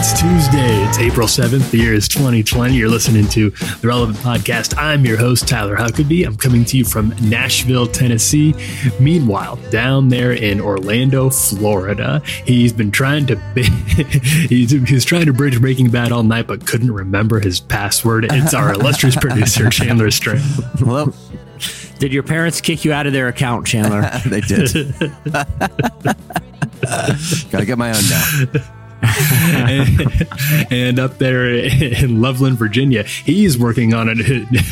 It's Tuesday. It's April 7th. The year is 2020. You're listening to the Relevant Podcast. I'm your host, Tyler Huckabee. I'm coming to you from Nashville, Tennessee. Meanwhile, down there in Orlando, Florida, he's been trying to he's, he's trying to bridge Breaking Bad all night, but couldn't remember his password. It's our illustrious producer, Chandler Strand. Hello. Did your parents kick you out of their account, Chandler? they did. Gotta get my own now. and, up there in Loveland, Virginia, he's working on a,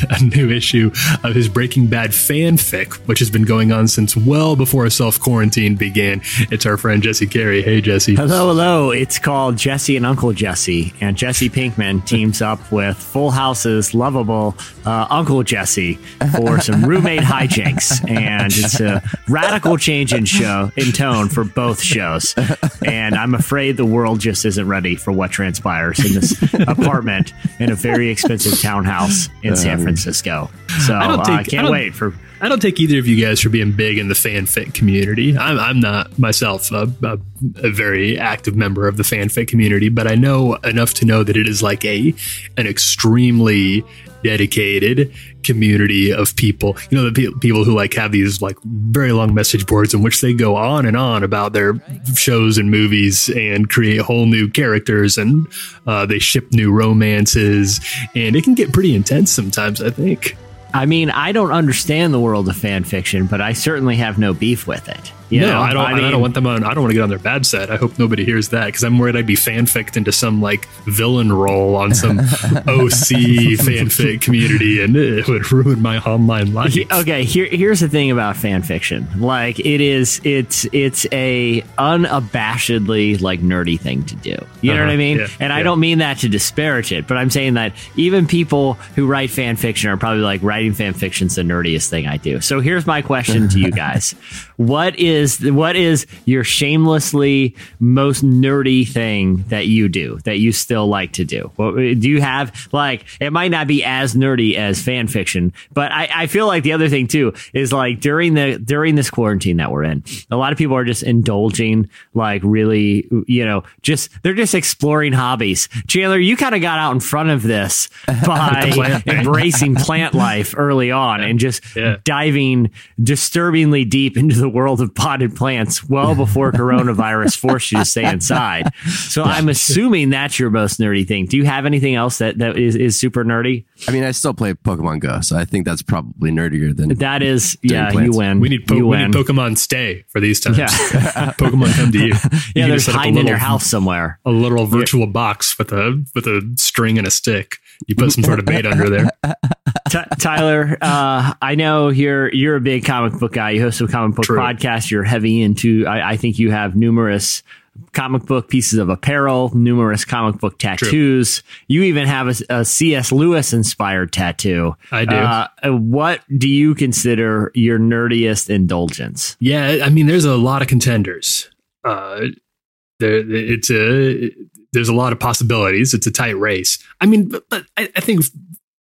a, new issue of his Breaking Bad fanfic, which has been going on since well before self quarantine began. It's our friend Jesse Carey. Hey, Jesse. Hello, hello. It's called Jesse and Uncle Jesse, and Jesse Pinkman teams up with Full House's lovable uh, Uncle Jesse for some roommate hijinks, and it's a radical change in show in tone for both shows. And I'm afraid the world just isn't ready for what transpires in this apartment in a very expensive townhouse in San Francisco. So I, don't take, uh, can't wait for. I don't take either of you guys for being big in the fanfic community. I'm, I'm not myself a, a, a, very active member of the fanfic community, but I know enough to know that it is like a an extremely dedicated community of people. You know, the people who like have these like very long message boards in which they go on and on about their shows and movies and create whole new characters and uh, they ship new romances and it can get pretty intense sometimes. I think. I mean, I don't understand the world of fan fiction, but I certainly have no beef with it. You no, know? I don't. I, mean, I, don't want them on. I don't want to get on their bad side. I hope nobody hears that because I'm worried I'd be fanficked into some like villain role on some OC fanfic community, and it would ruin my online life. Okay, here, here's the thing about fanfiction. Like, it is, it's, it's a unabashedly like nerdy thing to do. You uh-huh, know what I uh-huh. mean? Yeah, and yeah. I don't mean that to disparage it, but I'm saying that even people who write fan fiction are probably like writing fan fiction's the nerdiest thing I do. So here's my question to you guys: What is is what is your shamelessly most nerdy thing that you do that you still like to do? do you have like it might not be as nerdy as fan fiction, but I, I feel like the other thing too is like during the during this quarantine that we're in, a lot of people are just indulging like really you know just they're just exploring hobbies. Chandler, you kind of got out in front of this by embracing plant life early on and just yeah. diving disturbingly deep into the world of potted plants well before coronavirus forced you to stay inside. So. I'm assuming that's your most nerdy thing. Do you have anything else that, that is, is super nerdy? I mean, I still play Pokemon Go, so I think that's probably nerdier than that is. Yeah, plants. you win. We need, po- you we need Pokemon stay for these times. Yeah. Pokemon come to you. you yeah, there's hiding little, in your house somewhere. A little virtual yeah. box with a with a string and a stick. You put some sort of bait under there. T- Tyler, uh, I know you're you're a big comic book guy. You host a comic book True. podcast. You're heavy into. I, I, think you have numerous comic book pieces of apparel, numerous comic book tattoos. True. You even have a, a C.S. Lewis inspired tattoo. I do. Uh, what do you consider your nerdiest indulgence? Yeah, I mean, there's a lot of contenders. Uh, there, it's a there's a lot of possibilities. It's a tight race. I mean, but, but I, I, think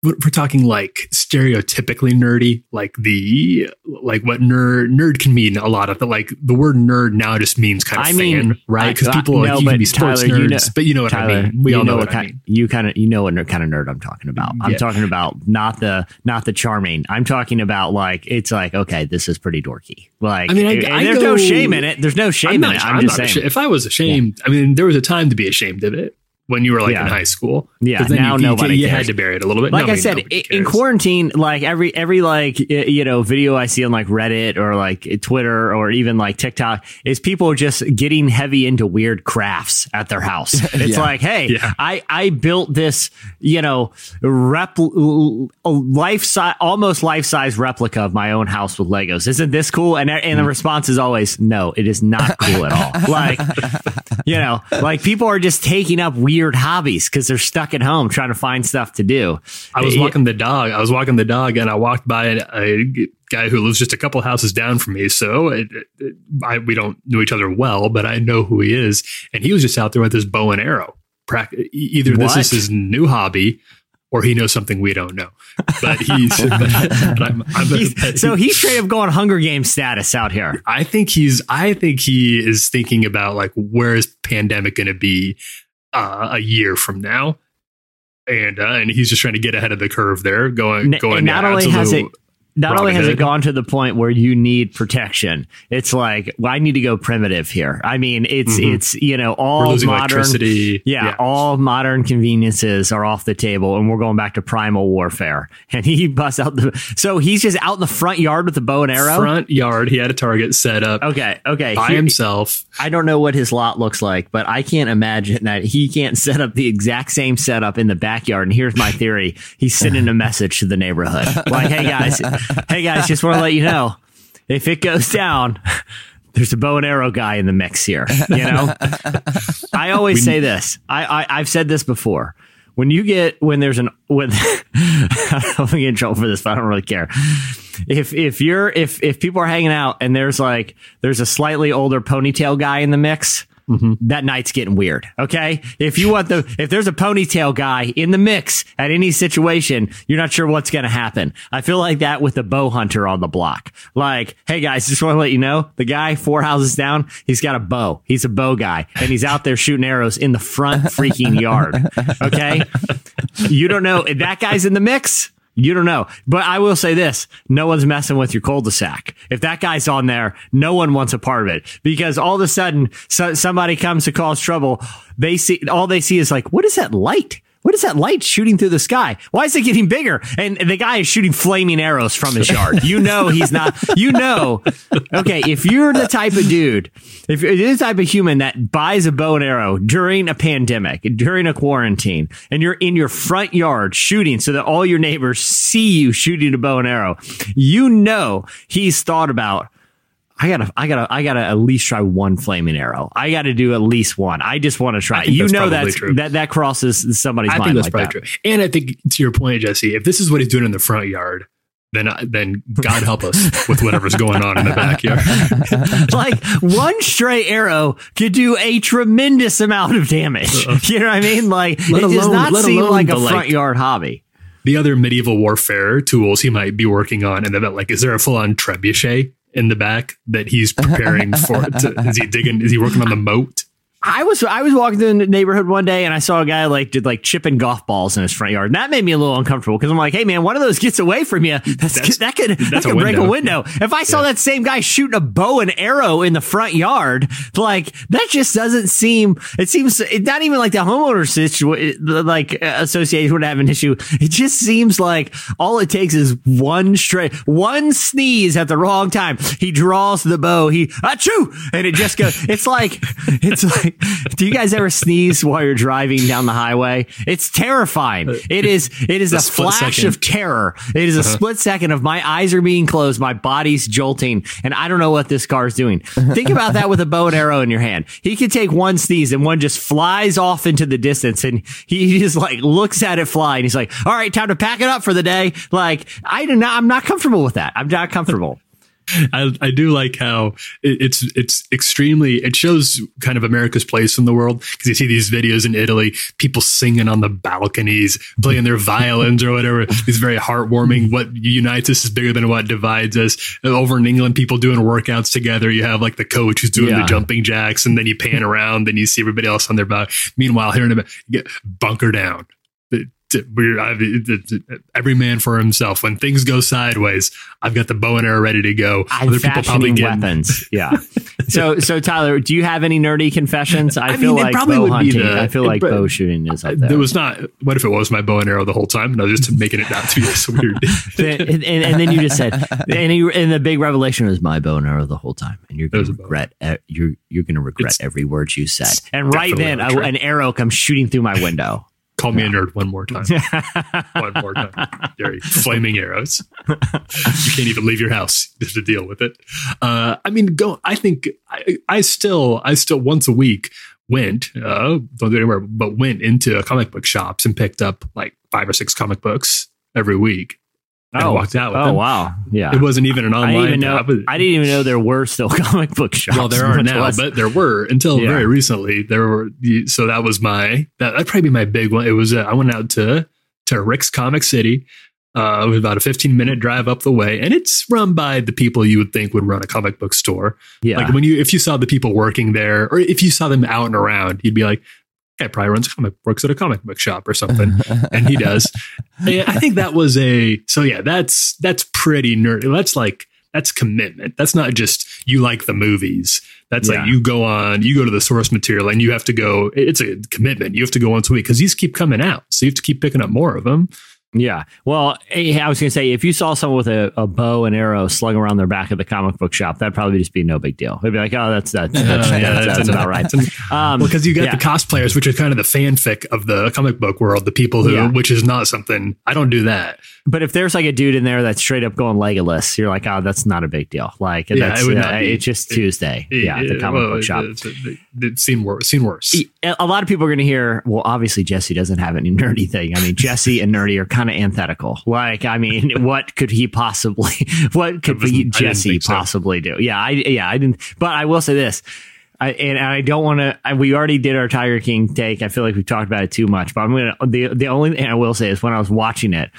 we're talking like stereotypically nerdy, like the like what nerd nerd can mean a lot of the like the word nerd now just means kind of I fan, mean, right? Because people like you can be sports Tyler, nerds, you know, but you know what Tyler, I mean. We all know, know what, what kind, I mean. You kind of you know what kind of nerd I'm talking about. I'm yeah. talking about not the not the charming. I'm talking about like it's like okay, this is pretty dorky. Like I mean, I, I there's go, no shame in it. There's no shame in it. I'm, I'm just saying. If I was ashamed, yeah. I mean, there was a time to be ashamed of it when you were like yeah. in high school. Yeah, now you, nobody you, you had to bury it a little bit. Like nobody, I said, in quarantine, like every every like you know video I see on like Reddit or like Twitter or even like TikTok is people just getting heavy into weird crafts at their house. It's yeah. like, hey, yeah. I I built this you know rep life size almost life size replica of my own house with Legos. Isn't this cool? And and the mm. response is always no, it is not cool at all. like you know, like people are just taking up weird weird hobbies because they're stuck at home trying to find stuff to do. I was walking the dog. I was walking the dog, and I walked by a, guy who lives just a couple houses down from me. So it, it, I, we don't know each other well, but I know who he is, and he was just out there with his bow and arrow. Either this what? is his new hobby, or he knows something we don't know. But he's, but, but I'm, I'm, he's so he's straight up going Hunger Games status out here. I think he's. I think he is thinking about like where is pandemic going to be uh, a year from now, and uh, and he's just trying to get ahead of the curve there. Going going. And not only has it not only has it gone to the point where you need protection, it's like well, I need to go primitive here. I mean, it's mm-hmm. it's you know all modern, yeah, yeah, all modern conveniences are off the table, and we're going back to primal warfare. And he busts out the so he's just out in the front yard with the bow and arrow. Front yard, he had a target set up. Okay, okay, by he, himself. I don't know what his lot looks like, but I can't imagine that he can't set up the exact same setup in the backyard. And here's my theory: he's sending a message to the neighborhood, like, "Hey guys." Hey guys, just want to let you know if it goes down, there's a bow and arrow guy in the mix here. You know, I always say this. I, I have said this before. When you get when there's an when I don't get in trouble for this, but I don't really care. If if you're if if people are hanging out and there's like there's a slightly older ponytail guy in the mix, Mm-hmm. that night's getting weird. Okay. If you want the, if there's a ponytail guy in the mix at any situation, you're not sure what's going to happen. I feel like that with the bow hunter on the block. Like, hey guys, just want to let you know the guy four houses down, he's got a bow. He's a bow guy and he's out there shooting arrows in the front freaking yard. Okay. You don't know if that guy's in the mix. You don't know. But I will say this. No one's messing with your cul-de-sac. If that guy's on there, no one wants a part of it because all of a sudden so, somebody comes to cause trouble. They see, all they see is like, what is that light? What is that light shooting through the sky? Why is it getting bigger? And the guy is shooting flaming arrows from his yard. You know he's not. You know, okay. If you're the type of dude, if you're the type of human that buys a bow and arrow during a pandemic, during a quarantine, and you're in your front yard shooting so that all your neighbors see you shooting a bow and arrow, you know he's thought about I gotta, I gotta, I gotta at least try one flaming arrow. I gotta do at least one. I just want to try. You know that that that crosses somebody's I mind. Think that's like probably that. true. And I think to your point, Jesse, if this is what he's doing in the front yard, then then God help us with whatever's going on in the backyard. like one stray arrow could do a tremendous amount of damage. Uh, you know what I mean? Like it alone, does not seem like a front like, yard hobby. The other medieval warfare tools he might be working on, and then like, is there a full on trebuchet in the back that he's preparing for? To, is he digging? Is he working on the moat? I was I was walking through the neighborhood one day and I saw a guy like did like chipping golf balls in his front yard. And that made me a little uncomfortable because I'm like, hey man, one of those gets away from you. That's, that's that could that could a break a window. If I saw yeah. that same guy shooting a bow and arrow in the front yard, like that just doesn't seem. It seems it, not even like the homeowner situation, like association would have an issue. It just seems like all it takes is one stray, one sneeze at the wrong time. He draws the bow. He achoo, and it just goes. It's like it's like do you guys ever sneeze while you're driving down the highway? It's terrifying. It is. It is a, a flash second. of terror. It is a uh-huh. split second of my eyes are being closed, my body's jolting, and I don't know what this car is doing. Think about that with a bow and arrow in your hand. He could take one sneeze and one just flies off into the distance, and he just like looks at it fly, and he's like, "All right, time to pack it up for the day." Like I do not. I'm not comfortable with that. I'm not comfortable. I, I do like how it, it's it's extremely it shows kind of America's place in the world because you see these videos in Italy, people singing on the balconies, playing their violins or whatever. It's very heartwarming. What unites us is bigger than what divides us. Over in England, people doing workouts together. You have like the coach who's doing yeah. the jumping jacks, and then you pan around, then you see everybody else on their back. Meanwhile, here in get bunker down we're every man for himself. When things go sideways, I've got the bow and arrow ready to go. I'm Other people probably get weapons. Yeah. so, so Tyler, do you have any nerdy confessions? I, I feel mean, like probably bow hunting. The, I feel like it, bow shooting is up there. There was not. What if it was my bow and arrow the whole time? No, just making it not to be so weird. and, and, and, then you just said, and, you, and the big revelation was my bow and arrow the whole time, and you're going to regret. You're you're going to regret it's, every word you said. And right then, a, an arrow comes shooting through my window. Call me a nerd one more time. one more time. Gary, flaming arrows. you can't even leave your house to deal with it. Uh, I mean, go. I think I, I still, I still once a week went, uh, don't do anywhere, but went into comic book shops and picked up like five or six comic books every week. Oh. walked out with Oh them. wow, yeah. It wasn't even an I online. didn't even know. I didn't even know there were still comic book shops. Well, there are now, less- but there were until Yeah. very recently. There were so that was my that that'd probably be my big one. It was uh, I went out to to Rick's Comic City. Uh, it was about a 15 minute drive up the way, and it's run by the people you would think would run a comic book store. yeah. Like when you if you saw the people working there, or if you saw them out and around, you'd be like, "Guy probably runs comic books at a comic book shop or something," and he does. And I think that was a so yeah. That's that's pretty nerdy. That's like that's commitment. That's not just you like the movies. That's Yeah. like you go on, you go to the source material, and you have to go. It's a commitment. You have to go once a week because these keep coming out, so you have to keep picking up more of them. Yeah. Well, eh, I was going to say, if you saw someone with a, a bow and arrow slung around their back at the comic book shop, that'd probably just be no big deal. It'd be like, oh, that's that's, that's, Uh, yeah, that's, that's that's about right. Um, Well, because you got yeah. the cosplayers, which is kind of the fanfic of the comic book world, the people who, Yeah. which is not something I don't do that. But if there's like a dude in there that's straight up going Legolas, you're like, oh, that's not a big deal. Like, Yeah, that's, it uh, be. it's just Tuesday. yeah, the comic well, book shop. It's seen worse. Seen worse. a lot of people are going to hear, well, obviously Jesse doesn't have any nerdy thing. I mean, Jesse and nerdy are kind of antithetical. Like, I mean, what could he possibly, what could he, Jesse think so. possibly do? Yeah, I, yeah, I didn't, but I will say this. I, and I don't want to. We already did our Tiger King take. I feel like we've talked about it too much. But I'm gonna. The the only thing I will say is when I was watching it,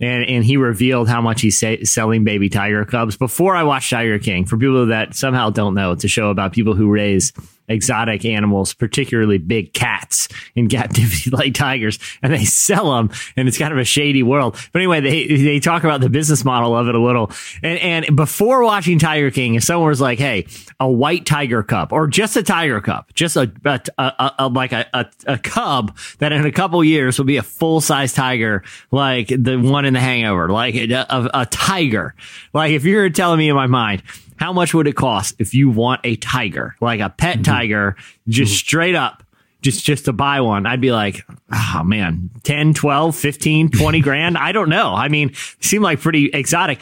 and and he revealed how much he's selling baby tiger cubs before I watched Tiger King. For people that somehow don't know, it's a show about people who raise exotic animals, particularly big cats in captivity like tigers, and they sell them. And it's kind of a shady world. But anyway, they they talk about the business model of it a little. And and before watching Tiger King, if someone was like, "Hey, a white tiger cub or just a tiger cub, just a, a, a, a like a, a a cub that in a couple years will be a full size tiger, like the one in The Hangover, like a, a, a tiger." Like if you're telling me in my mind. How much would it cost if you want a tiger, like a pet mm-hmm. tiger, just mm-hmm. straight up, just just to buy one? I'd be like, oh man, 10, 12, 15, 20 grand. I don't know. I mean, seem like pretty exotic.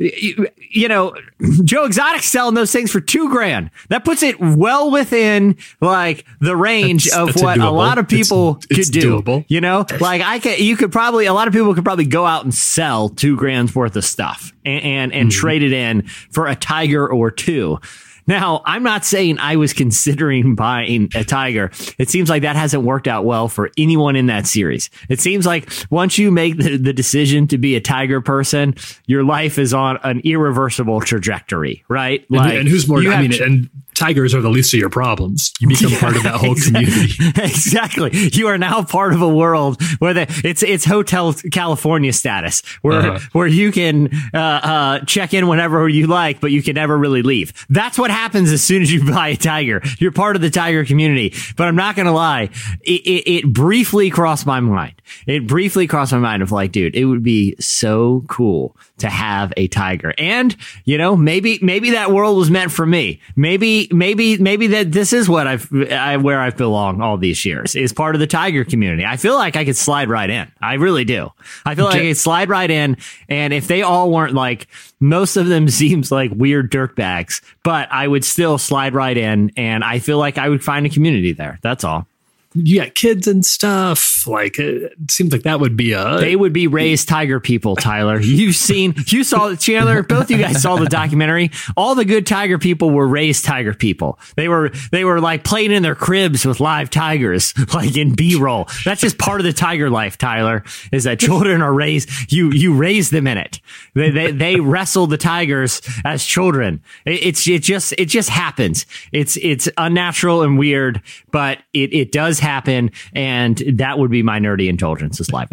You, know, Joe Exotic's selling those things for two grand. That puts it well within like the range That's- of that's what a doable. lot of people it's could do. doable. You know, like I could, you could probably, a lot of people could probably go out and sell two grand's worth of stuff and, and, and Mm-hmm. trade it in for a tiger or two. Now, I'm not saying I was considering buying a tiger. It seems like that hasn't worked out well for anyone in that series. It seems like once you make the, the decision to be a tiger person, your life is on an irreversible trajectory, right? And, Like, and who's more? you I have mean, to- and tigers are the least of your problems. You become part of that whole community. exactly. You are now part of a world where the, it's it's Hotel California status, where Uh-huh. where you can uh, uh, check in whenever you like, but you can never really leave. That's what happens as soon as you buy a tiger. You're part of the tiger community. But I'm not gonna lie, it, it, it briefly crossed my mind. It briefly crossed my mind of like, dude, it would be so cool to have a tiger, and you know, maybe maybe that world was meant for me. Maybe maybe maybe that this is what I've I, where I've belonged all these years is part of the tiger community. I feel like I could slide right in. I really do. I feel like I could slide right in, and if they all weren't like most of them seems like weird dirtbags, but I would still slide right in, and I feel like I would find a community there. That's all. You got kids and stuff. Like it seems like that would be a. They would be raised tiger people, Tyler. You've seen, you saw Chandler. Both you guys saw the documentary. All the good tiger people were raised tiger people. They were, they were like playing in their cribs with live tigers, like in B roll. That's just part of the tiger life, Tyler. Is that children are raised? You you raise them in it. They they, they wrestle the tigers as children. It, it's it just it just happens. It's it's unnatural and weird, but it it does happen, and that would be my nerdy indulgence is live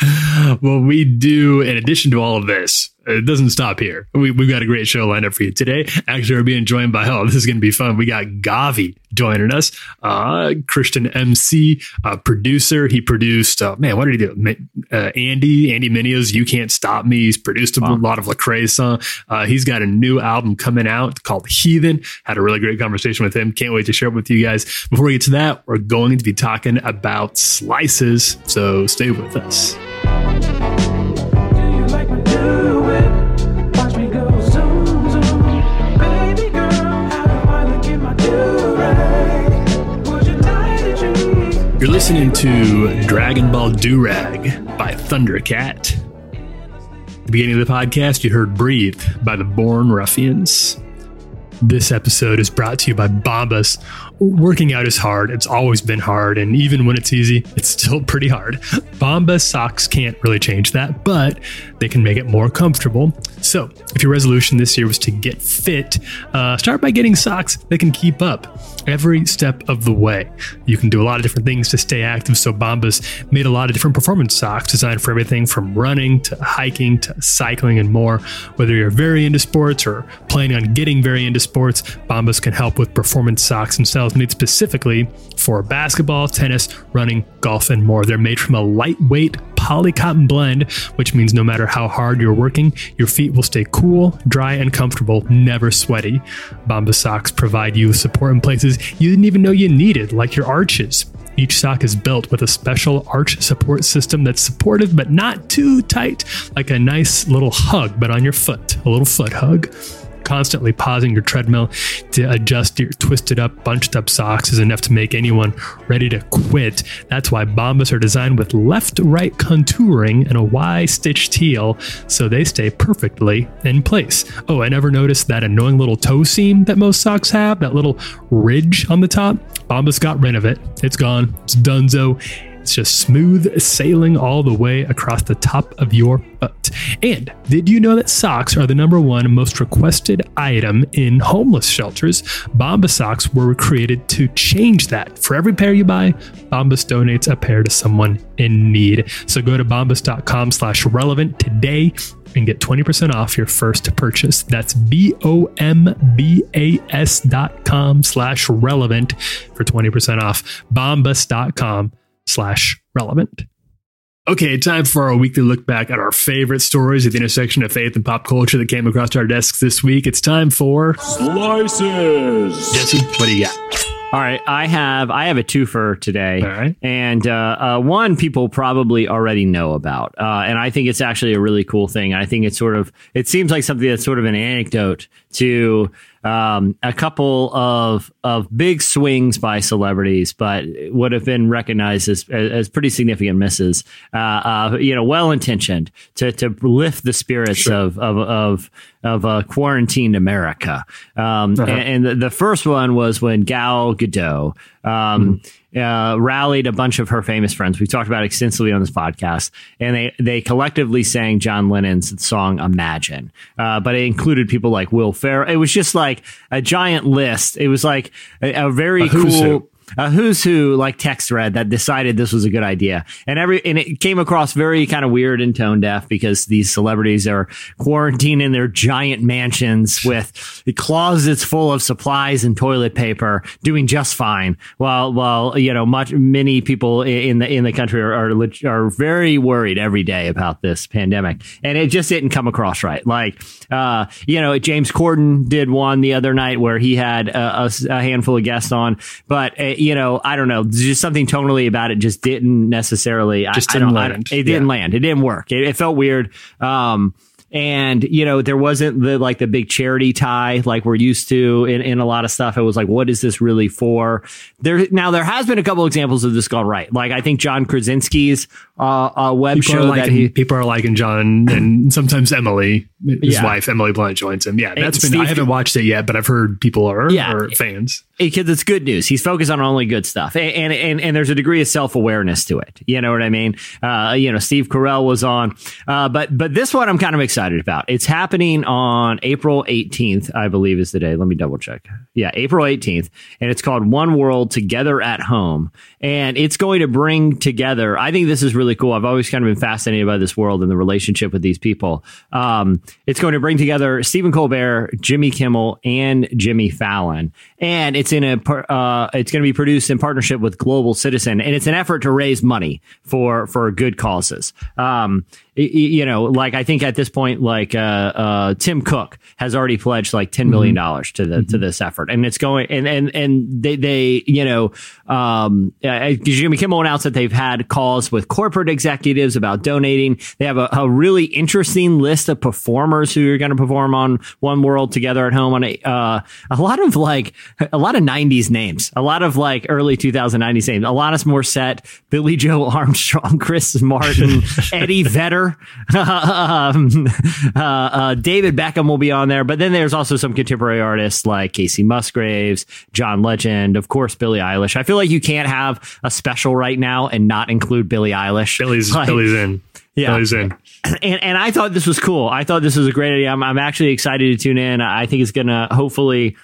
well, we do, in addition to all of this, it doesn't stop here. We, we've got a great show lined up for you today. Actually, we're being joined by, oh, this is going to be fun. We got GAWVI joining us, uh, Christian MC, uh, producer. He produced, uh, man, what did he do? Uh, Andy, Andy Mineo's You Can't Stop Me. He's produced a lot of Lecrae song. Uh, he's got a new album coming out called Heathen. Had a really great conversation with him. Can't wait to share it with you guys. Before we get to that, we're going to be talking about slices. So stay with us. Listening to Dragon Ball Durag by Thundercat. At the beginning of the podcast, you heard Breathe by the Born Ruffians. This episode is brought to you by Bombas. Working out is hard. It's always been hard. And even when it's easy, it's still pretty hard. Bombas socks can't really change that, but they can make it more comfortable. So if your resolution this year was to get fit, uh, start by getting socks that can keep up every step of the way. You can do a lot of different things to stay active. So Bombas made a lot of different performance socks designed for everything from running to hiking to cycling and more. Whether you're very into sports or planning on getting very into sports, Bombas can help with performance socks themselves made specifically for basketball, tennis, running, golf, and more. They're made from a lightweight poly cotton blend, which means no matter how hard you're working, your feet will stay cool, dry, and comfortable, never sweaty. Bombas socks provide you with support in places you didn't even know you needed, like your arches. Each sock is built with a special arch support system that's supportive but not too tight, like a nice little hug, but on your foot, a little foot hug. Constantly pausing your treadmill to adjust your twisted up, bunched up socks is enough to make anyone ready to quit. That's why Bombas are designed with left right contouring and a Y stitch teal so they stay perfectly in place. Oh, I never noticed that annoying little toe seam that most socks have, that little ridge on the top. Bombas got rid of it. It's gone. It's donezo. It's just smooth sailing all the way across the top of your butt. And did you know that socks are the number one most requested item in homeless shelters? Bombas socks were created to change that. For every pair you buy, Bombas donates a pair to someone in need. So go to bombas.com slash relevant today and get 20% off your first purchase. That's B-O-M-B-A-S dot com slash relevant for 20% off. Bombas.com slash relevant. Okay, time for our weekly look back at our favorite stories at the intersection of faith and pop culture that came across our desks this week. It's time for Slices. Jesse. What do you got? All right, I have I have a twofer today, All right. and uh, uh, one people probably already know about, uh, and I think it's actually a really cool thing. I think it's sort of it seems like something that's sort of an anecdote to um, a couple of of big swings by celebrities, but would have been recognized as as pretty significant misses. Uh, uh, you know, well intentioned to to lift the spirits of of of of uh, quarantined America. Um, Uh-huh. and, and the first one was when Gal Gadot um, uh, rallied a bunch of her famous friends. We've talked about extensively on this podcast, and they they collectively sang John Lennon's song "Imagine," uh, but it included people like Will Ferrell. It was just like a giant list. It was like a, a very A cool who. A who's who like text thread that decided this was a good idea? And every and it came across very kind of weird and tone deaf because these celebrities are quarantined in their giant mansions with closets full of supplies and toilet paper doing just fine. While while you know much many people in the in the country are are, are very worried every day about this pandemic. And it just didn't come across right. Like uh you know James Corden did one the other night where he had a handful of guests on but uh, you know I don't know just something tonally about it just didn't necessarily I- Just I, didn't don't, I land. it didn't Yeah. land it didn't work it, it felt weird um and you know there wasn't the like the big charity tie like we're used to in, in a lot of stuff it was like what is this really for there now there has been a couple examples of this gone right like i think john krasinski's uh, uh web People show that he people are liking John and sometimes Emily, his Yeah. wife, Emily Blunt joins him. Yeah, that's been, Steve- I haven't watched it yet, but I've heard people are, Yeah. are fans. Because it's good news. He's focused on only good stuff, and and and, and there's a degree of self awareness to it. You know what I mean? Uh, you know, Steve Carell was on, uh, but but this one I'm kind of excited about. It's happening on April 18th, I believe is the day. Let me double check. Yeah, April 18th, and it's called One World Together at Home, and it's going to bring together. I think this is really cool. I've always kind of been fascinated by this world and the relationship with these people. Um, it's going to bring together Stephen Colbert, Jimmy Kimmel, and Jimmy Fallon, and it's in a uh, it's going to be produced in partnership with Global Citizen, and it's an effort to raise money for for good causes. Um, you know, like I think at this point, like uh, uh, Tim Cook has already pledged like ten million dollars to the mm-hmm. to this effort, and it's going and and and they they you know, um, uh, Jimmy Kimmel announced that they've had calls with corporate executives about donating. They have a, a really interesting list of performers who are going to perform on One World Together at Home on a uh, a lot of like a lot of '90s names, a lot of like early 2090s names, Alanis Morissette, Billie Joe Armstrong, Chris Martin, Eddie Vedder. um, uh, uh, David Beckham will be on there, but then there's also some contemporary artists like Kacey Musgraves, John Legend, of course, Billie Eilish. I feel like you can't have a special right now and not include Billie Eilish. Billie's like, Billie's in. Yeah. Billie's in. And and I thought this was cool. I thought this was a great idea. I'm, I'm actually excited to tune in. I think it's gonna hopefully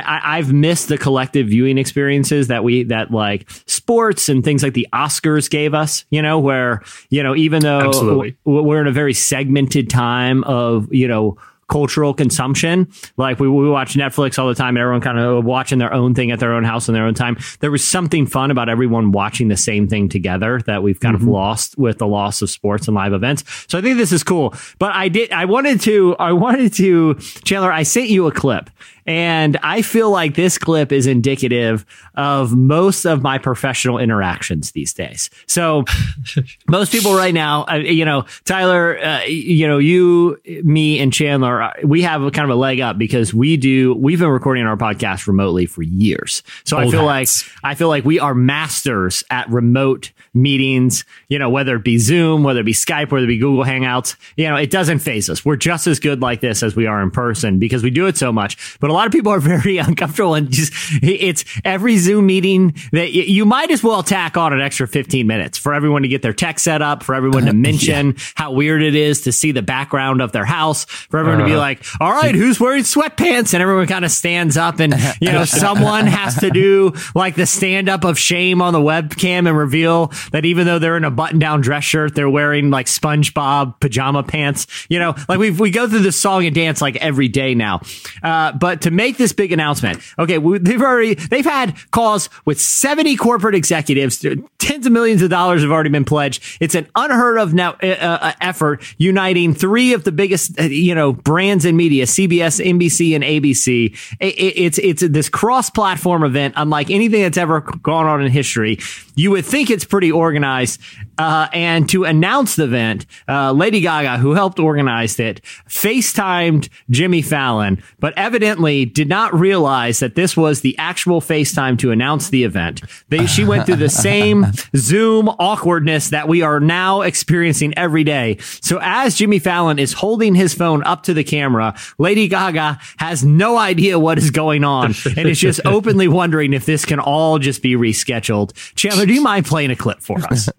I, have missed the collective viewing experiences that we that like sports and things like the Oscars gave us. You know, where you know even though Absolutely. we're in a very segmented time of you know cultural consumption. Like we, we watch Netflix all the time, and everyone kind of watching their own thing at their own house in their own time. There was something fun about everyone watching the same thing together that we've kind mm-hmm. of lost with the loss of sports and live events. So I think this is cool. But I did, I wanted to, I wanted to, Chandler, I sent you a clip and I feel like this clip is indicative of most of my professional interactions these days. So most people right now, uh, you know, Tyler, uh, you know, you, me and Chandler, uh, we have a kind of a leg up because we do, we've been recording our podcast remotely for years. So Old I feel hats. like, I feel like we are masters at remote meetings, you know, whether it be Zoom, whether it be Skype, whether it be Google Hangouts, you know, it doesn't phase us. We're just as good like this as we are in person because we do it so much. But a lot of people are very uncomfortable and just it's every Zoom meeting that you might as well tack on an extra 15 minutes for everyone to get their tech set up, for everyone to mention yeah. how weird it is to see the background of their house, for everyone uh, to be uh-huh. like, all right, who's wearing sweatpants? And everyone kind of stands up and, you know, someone has to do like the stand up of shame on the webcam and reveal that even though they're in a button down dress shirt, they're wearing like SpongeBob pajama pants. You know, like we we go through this song and dance like every day now. Uh, but to make this big announcement, okay, they've already they've had calls with seventy corporate executives. Tens of millions of dollars have already been pledged. It's an unheard of now uh, uh effort uniting three of the biggest uh, you know brands in media: CBS, NBC, and ABC. It, it, it's it's this cross platform event unlike anything that's ever gone on in history. You would think it's pretty organized. Uh, and to announce the event, uh, Lady Gaga, who helped organize it, FaceTimed Jimmy Fallon, but evidently did not realize that this was the actual FaceTime to announce the event. They, she went through the same Zoom awkwardness that we are now experiencing every day. So as Jimmy Fallon is holding his phone up to the camera, Lady Gaga has no idea what is going on and is just openly wondering if this can all just be rescheduled. Chandler, do you mind playing a clip for us?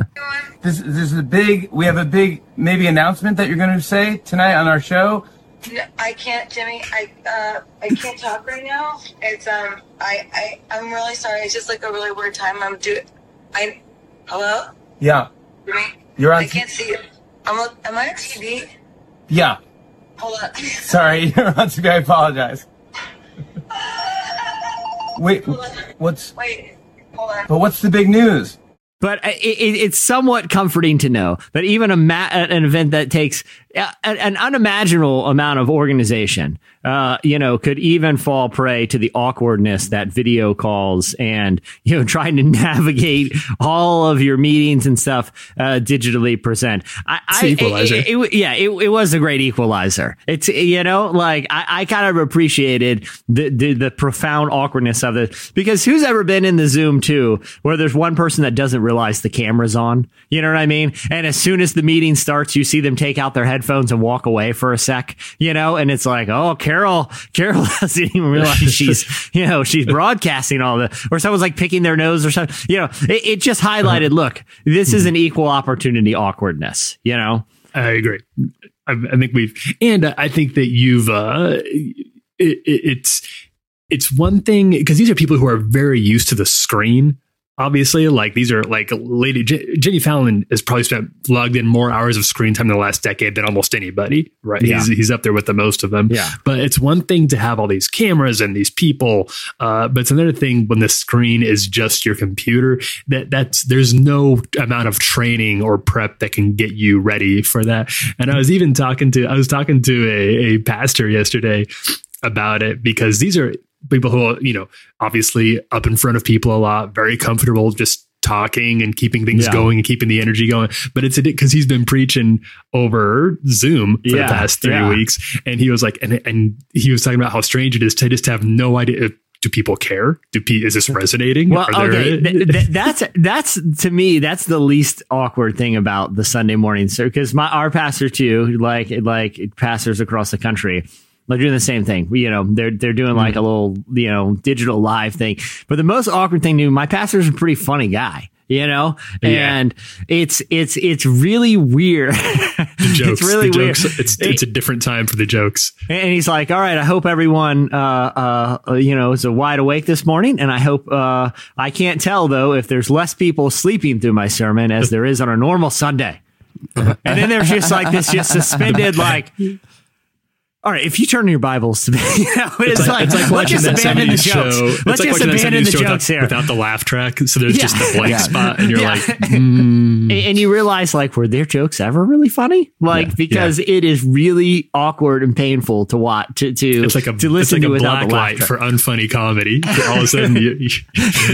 This, this is a big, we have a big maybe announcement that you're going to say tonight on our show. No, I can't, Jimmy. I uh, I can't talk right now. It's um, I I I'm really sorry. It's just like a really weird time. I'm do. I, hello. Yeah. Jimmy. You're on. I can't see you. I'm. Am I on TV? Yeah. Hold on. Sorry, you're on TV. I apologize. Wait. What's? Wait. Hold on. But what's the big news? But uh, it, it, it's somewhat comforting to know that even a ma- an event that takes an unimaginable amount of organization, uh, you know, could even fall prey to the awkwardness that video calls and, you know, trying to navigate all of your meetings and stuff, uh, digitally present. I, I equalizer. It, it, yeah, it, it was a great equalizer. It's, you know, like I, I kind of appreciated the, the, the profound awkwardness of it because who's ever been in the Zoom too, where there's one person that doesn't realize the camera's on? You know what I mean? And as soon as the meeting starts, you see them take out their headphones headphones and walk away for a sec, you know, and it's like, oh, Carol, Carol doesn't even realize she's, you know, she's broadcasting all the, or someone's like picking their nose or something, you know, it, it just highlighted, look, this is an equal opportunity awkwardness, you know? I agree. I, I think we've, and I think that you've, uh, it, it, it's, it's one thing because these are people who are very used to the screen obviously like these are like lady J- jimmy fallon has probably spent logged in more hours of screen time in the last decade than almost anybody. Right. Yeah. he's, he's up there with the most of them. Yeah. but it's one thing to have all these cameras and these people uh, but it's another thing when the screen is just your computer. That that's there's no amount of training or prep that can get you ready for that. And i was even talking to i was talking to a, a pastor yesterday about it because these are people who are, you know, obviously up in front of people a lot, very comfortable just talking and keeping things Yeah. going and keeping the energy going. But it's because he's been preaching over Zoom for Yeah, the past three yeah. weeks. And he was like, and, and he was talking about how strange it is to just have no idea. Do people care? Do pe- is this resonating? Well, Are there- okay, th- th- that's that's to me that's the least awkward thing about the Sunday morning service because my our pastor too, like like pastors across the country, they're doing the same thing. You know, they're they're doing like a little you know digital live thing. But the most awkward thing to me, my pastor's a pretty funny guy. You know, Yeah. and it's it's it's really weird. the jokes, it's really the weird. It's, it's a different time for the jokes. And he's like, "All right, I hope everyone, uh, uh, you know, is wide awake this morning. And I hope uh, I can't tell though if there's less people sleeping through my sermon as there is on a normal Sunday. and then there's just like this, just suspended, like." All right, if you turn your Bibles to me, you know, it's, like, it's like let's just abandon the 70s jokes. show. Let's like just abandon the show jokes without, here. without the laugh track. So there's just the blank Yeah. spot, and you're Yeah. like, mm. and and you realize like were their jokes ever really funny like because it is really awkward and painful to watch to to it's like a to listen it's like to a without the light for unfunny comedy. All of a sudden, you, you,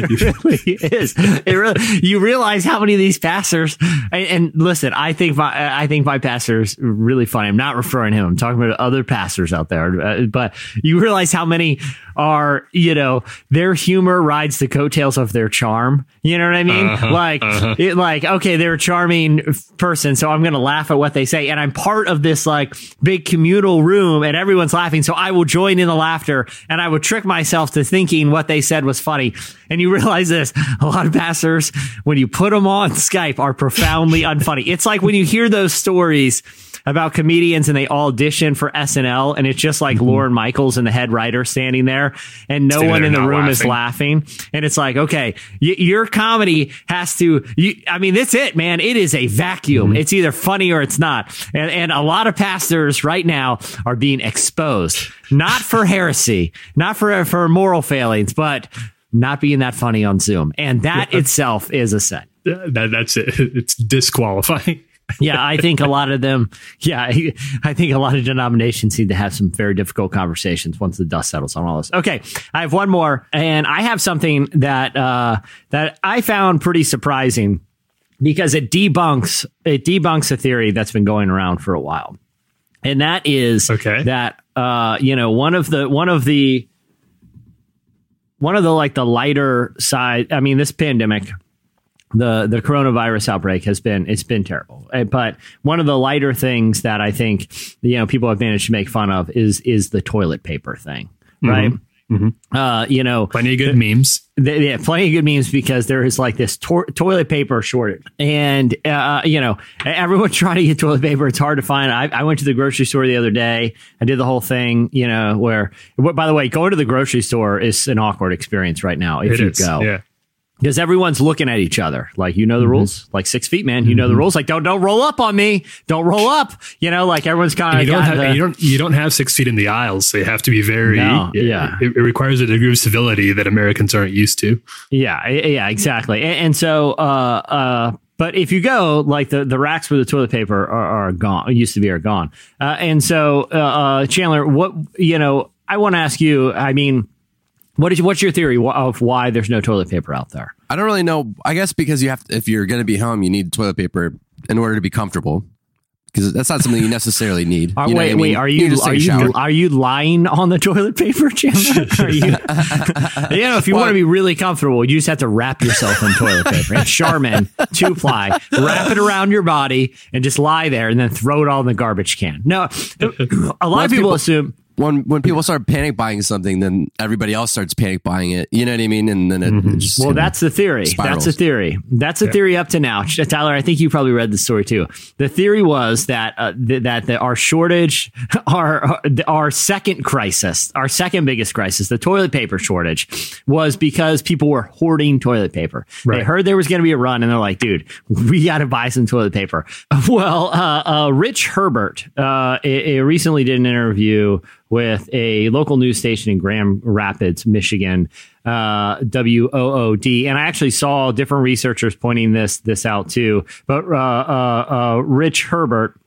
you- really is. It really, you realize how many of these pastors and, and listen, I think my I think my pastor's really funny. I'm not referring to him. I'm talking about other pastors out there. Uh, but you realize how many are, you know, their humor rides the coattails of their charm. You know what I mean? Uh-huh, like it like okay, they're a charming person, so I'm going to laugh at what they say and I'm part of this like big communal room and everyone's laughing, so I will join in the laughter and I would trick myself to thinking what they said was funny. And you realize this, a lot of pastors when you put them on Skype are profoundly unfunny. It's like when you hear those stories about comedians and they audition for SNL and it's just like mm-hmm. Lorne Michaels and the head writer standing there and no Standing one in the room is laughing. laughing. And it's like, okay, y- your comedy has to, you, I mean, that's it, man. It is a vacuum. Mm-hmm. It's either funny or it's not. And, and a lot of pastors right now are being exposed, not for heresy, not for, for moral failings, but not being that funny on Zoom. And that itself is a sin. that, that's it. It's disqualifying. Yeah, I think a lot of them. Yeah, I think a lot of denominations need to have some very difficult conversations once the dust settles on all this. Okay, I have one more, and I have something that uh, that I found pretty surprising because it debunks it debunks a theory that's been going around for a while, and that is Okay. that uh, you know one of the one of the one of the like the lighter side. I mean, this pandemic the the coronavirus outbreak has been it's been terrible. Uh, But one of the lighter things that I think you know people have managed to make fun of is is the toilet paper thing, right? Uh, you know, Plenty of good memes. th- yeah, plenty of good memes because there is like this to- toilet paper shortage, and uh, you know everyone's trying to get toilet paper. It's hard to find. I, I went to the grocery store the other day. I did the whole thing, you know. Where, by the way, going to the grocery store is an awkward experience right now if It you is. go Yeah. Because everyone's looking at each other. Like you know the rules, like six feet, man. You know the rules. Like don't don't roll up on me. Don't roll up. You know, like everyone's kind of you don't have the- you don't you don't have six feet in the aisles, so you have to be very No, yeah. It, it requires a degree of civility that Americans aren't used to. yeah yeah exactly. And, and so uh uh. But if you go, like the, the racks for the toilet paper are, are gone, used to be are gone. Uh, and so, uh, uh, Chandler, what, you know, I want to ask you, I mean, what is, what's your theory of why there's no toilet paper out there? I don't really know. I guess because you have, to, if you're going to be home, you need toilet paper in order to be comfortable. Because that's not something you necessarily need. Uh, are, You wait, I mean? wait. Are you, take are you are you lying on the toilet paper, Chandler? Are you? you know, if you want to be really comfortable, you just have to wrap yourself in toilet paper and Charmin two ply, wrap it around your body, and just lie there, and then throw it all in the garbage can. No, a lot of people, people- assume. When when people start panic buying something, then everybody else starts panic buying it. You know what I mean? And then it, it just Well, that's the theory. spirals. That's the theory. That's the theory up to now. Tyler, I think you probably read the story too. The theory was that uh, th- that the, our shortage, our our second crisis, our second biggest crisis, the toilet paper shortage, was because people were hoarding toilet paper. They heard there was going to be a run, and they're like, "Dude, we got to buy some toilet paper." Well, uh, uh, Rich Herbert uh, a- a recently did an interview with a local news station in Grand Rapids, Michigan, uh, WOOD, and I actually saw different researchers pointing this this out too. But uh, uh, uh, Rich Herbert.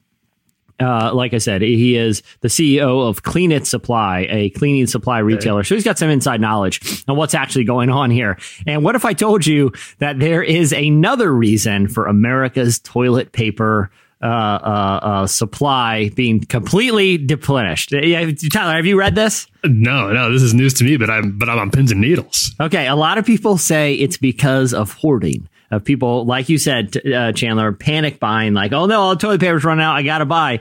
Uh, like I said, he is the CEO of Clean It Supply, a cleaning supply retailer. So he's got some inside knowledge on what's actually going on here. And what if I told you that there is another reason for America's toilet paper uh, uh, uh, supply being completely deplenished? Yeah, Tyler, have you read this? No, no, this is news to me, but I'm but I'm on pins and needles. Okay, a lot of people say it's because of hoarding. Of people, like you said, uh, Chandler, panic buying, like, oh no, all the toilet paper's run out, I gotta buy.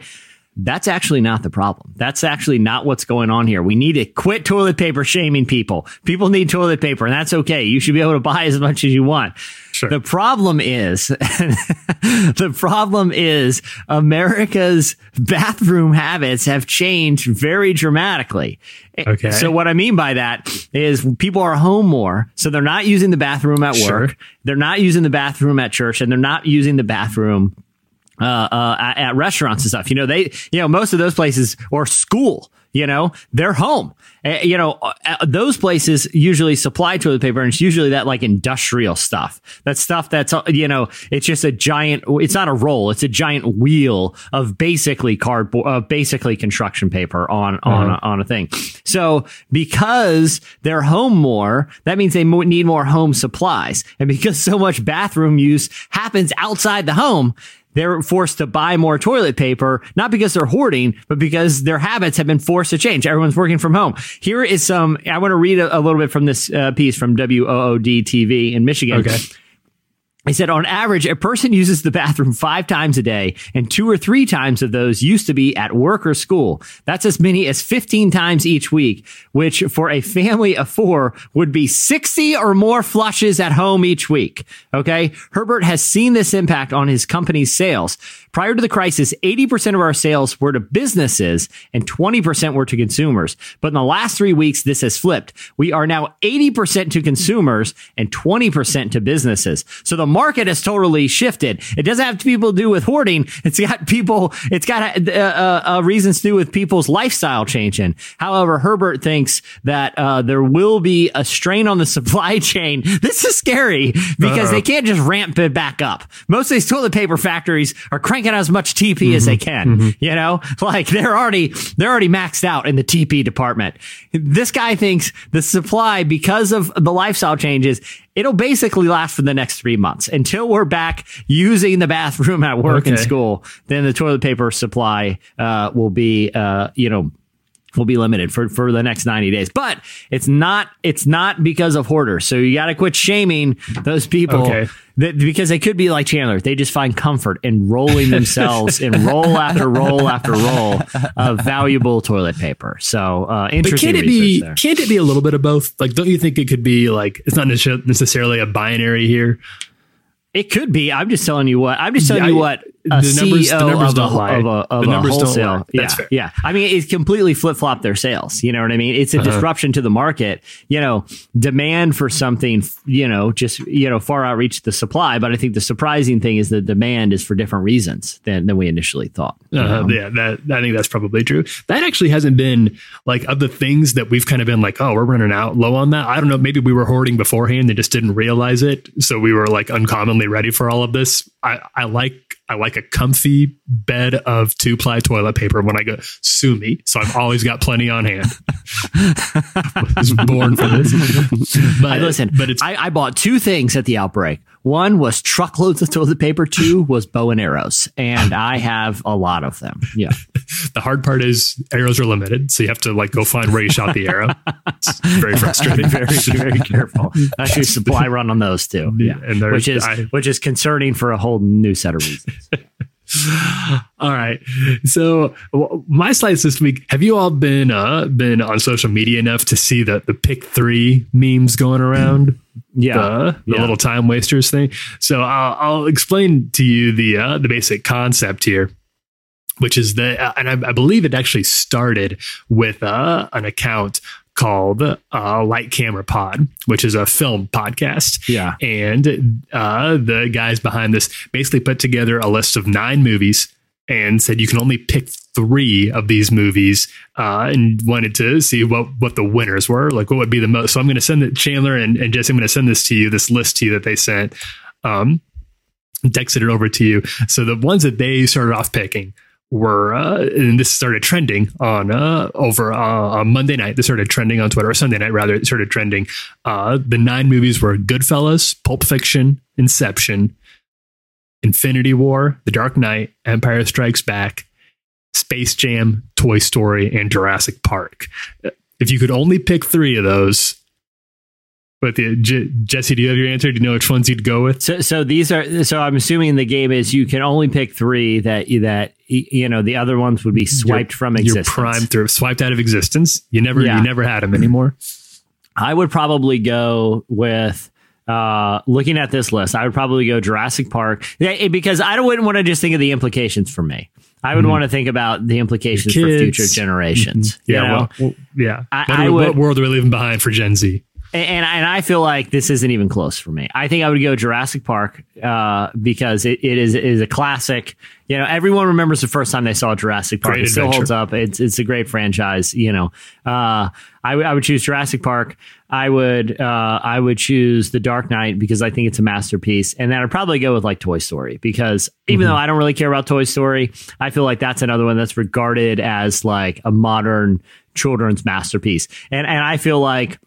That's actually not the problem. That's actually not what's going on here. We need to quit toilet paper shaming people. People need toilet paper, and that's okay. You should be able to buy as much as you want. Sure. The problem is, the problem is America's bathroom habits have changed very dramatically. Okay. So what I mean by that is people are home more, so they're not using the bathroom at Sure. work. They're not using the bathroom at church, and they're not using the bathroom uh, uh, at, at restaurants and stuff. You know, they, you know, most of those places or school, you know, they're home. Uh, you know, uh, those places usually supply toilet paper and it's usually that like industrial stuff. That stuff that's, uh, you know, it's just a giant, it's not a roll. It's a giant wheel of basically cardboard, uh, basically construction paper on, on, a, on a thing. So because they're home more, that means they need more home supplies. And because so much bathroom use happens outside the home, they're forced to buy more toilet paper, not because they're hoarding, but because their habits have been forced to change. Everyone's working from home. Here is some, I want to read a, a little bit from this uh, piece from WOOD TV in Michigan. Okay. He said, on average, a person uses the bathroom five times a day, and two or three times of those used to be at work or school. That's as many as 15 times each week, which for a family of four would be 60 or more flushes at home each week. Okay. Herbert has seen this impact on his company's sales. Prior to the crisis, 80% of our sales were to businesses and 20% were to consumers. But in the last three weeks, this has flipped. We are now 80% to consumers and 20% to businesses. So the market has totally shifted. It doesn't have people to do with hoarding. It's got people, it's got uh, uh, uh, reasons to do with people's lifestyle changing. However, Herbert thinks that uh, there will be a strain on the supply chain. This is scary because they can't just ramp it back up. Most of these toilet paper factories are cranking out as much TP as they can. You know, like they're already they're already maxed out in the TP department. This guy thinks the supply because of the lifestyle changes. It'll basically last for the next three months until we're back using the bathroom at work and school. Then the toilet paper supply uh, will be, uh, you know, will be limited for, for the next 90 days. But it's not it's not because of hoarders. So you got to quit shaming those people Okay. That, because they could be like Chandler. They just find comfort in rolling themselves in roll after roll after roll of valuable toilet paper. So uh, But interesting can't it be? there. Can't it be a little bit of both? Like, don't you think it could be like it's not necessarily a binary here? It could be. I'm just telling you what. I'm just telling Yeah, you what the numbers- CEO the numbers of, don't lie. of a, of The a numbers don't lie. That's yeah, fair. yeah. I mean, it's completely flip flopped their sales. You know what I mean? It's a Uh-huh. disruption to the market. You know, demand for something. You know, just you know, far outreach the supply. But I think the surprising thing is the demand is for different reasons than than we initially thought. Uh, know? yeah, that I think that's probably true. That actually hasn't been like of the things that we've kind of been like, oh, we're running out low on that. I don't know. Maybe we were hoarding beforehand and just didn't realize it, so we were like uncommonly ready for all of this. I, I like I like a comfy bed of two ply toilet paper when I go sue me. So I've always got plenty on hand. I was born for this. But listen, but it's I, I bought two things at the outbreak. One was truckloads of toilet paper. Two was bow and arrows, and I have a lot of them. Yeah. the hard part is arrows are limited, so you have to like go find where you shot the arrow. It's very frustrating. very very careful. That's your supply run on those too. Yeah, And which is I- which is concerning for a whole new set of reasons. All right. So my slides this week. Have you all been uh been on social media enough to see the the pick three memes going around? Yeah. the, the Yeah. little time wasters thing. So I'll, I'll explain to you the uh, the basic concept here, which is that, uh, and I, I believe it actually started with uh, an account called uh, Light Camera Pod, which is a film podcast. Yeah. and uh, the guys behind this basically put together a list of nine movies and said you can only pick three of these movies uh, and wanted to see what what the winners were like what would be the most so i'm going to send it chandler and, and jesse i'm going to send this to you this list to you that they sent um texted it over to you so the ones that they started off picking were uh, and this started trending on uh, over uh, on Monday night. This started trending on Twitter or Sunday night rather. It started trending. Uh, the nine movies were Goodfellas, Pulp Fiction, Inception, Infinity War, The Dark Knight, Empire Strikes Back, Space Jam, Toy Story, and Jurassic Park. If you could only pick three of those, but the J- Jesse, do you have your answer? Do you know which ones you'd go with? So, so these are. So I'm assuming the game is you can only pick three that that you know the other ones would be swiped from existence. prime through swiped out of existence. You never, Yeah. you never had them anymore. I would probably go with uh, looking at this list. I would probably go Jurassic Park Yeah, because I don't- wouldn't want to just think of the implications for me. I would want to think about the implications for Mm-hmm. Future generations. Yeah, you know? well, well, yeah. I- what, I would- what world are we leaving behind for Gen Z? And and I, feel like this isn't even close for me. I think I would go Jurassic Park uh, because it, it is it is a classic. You know, everyone remembers the first time they saw Jurassic Park. Great it still adventure. holds up. It's it's a great franchise. You know, uh, I would- I would choose Jurassic Park. I would uh, I would choose The Dark Knight because I think it's a masterpiece, and then I'd probably go with like Toy Story because even though I don't really care about Toy Story, I feel like that's another one that's regarded as like a modern children's masterpiece, and and I feel like.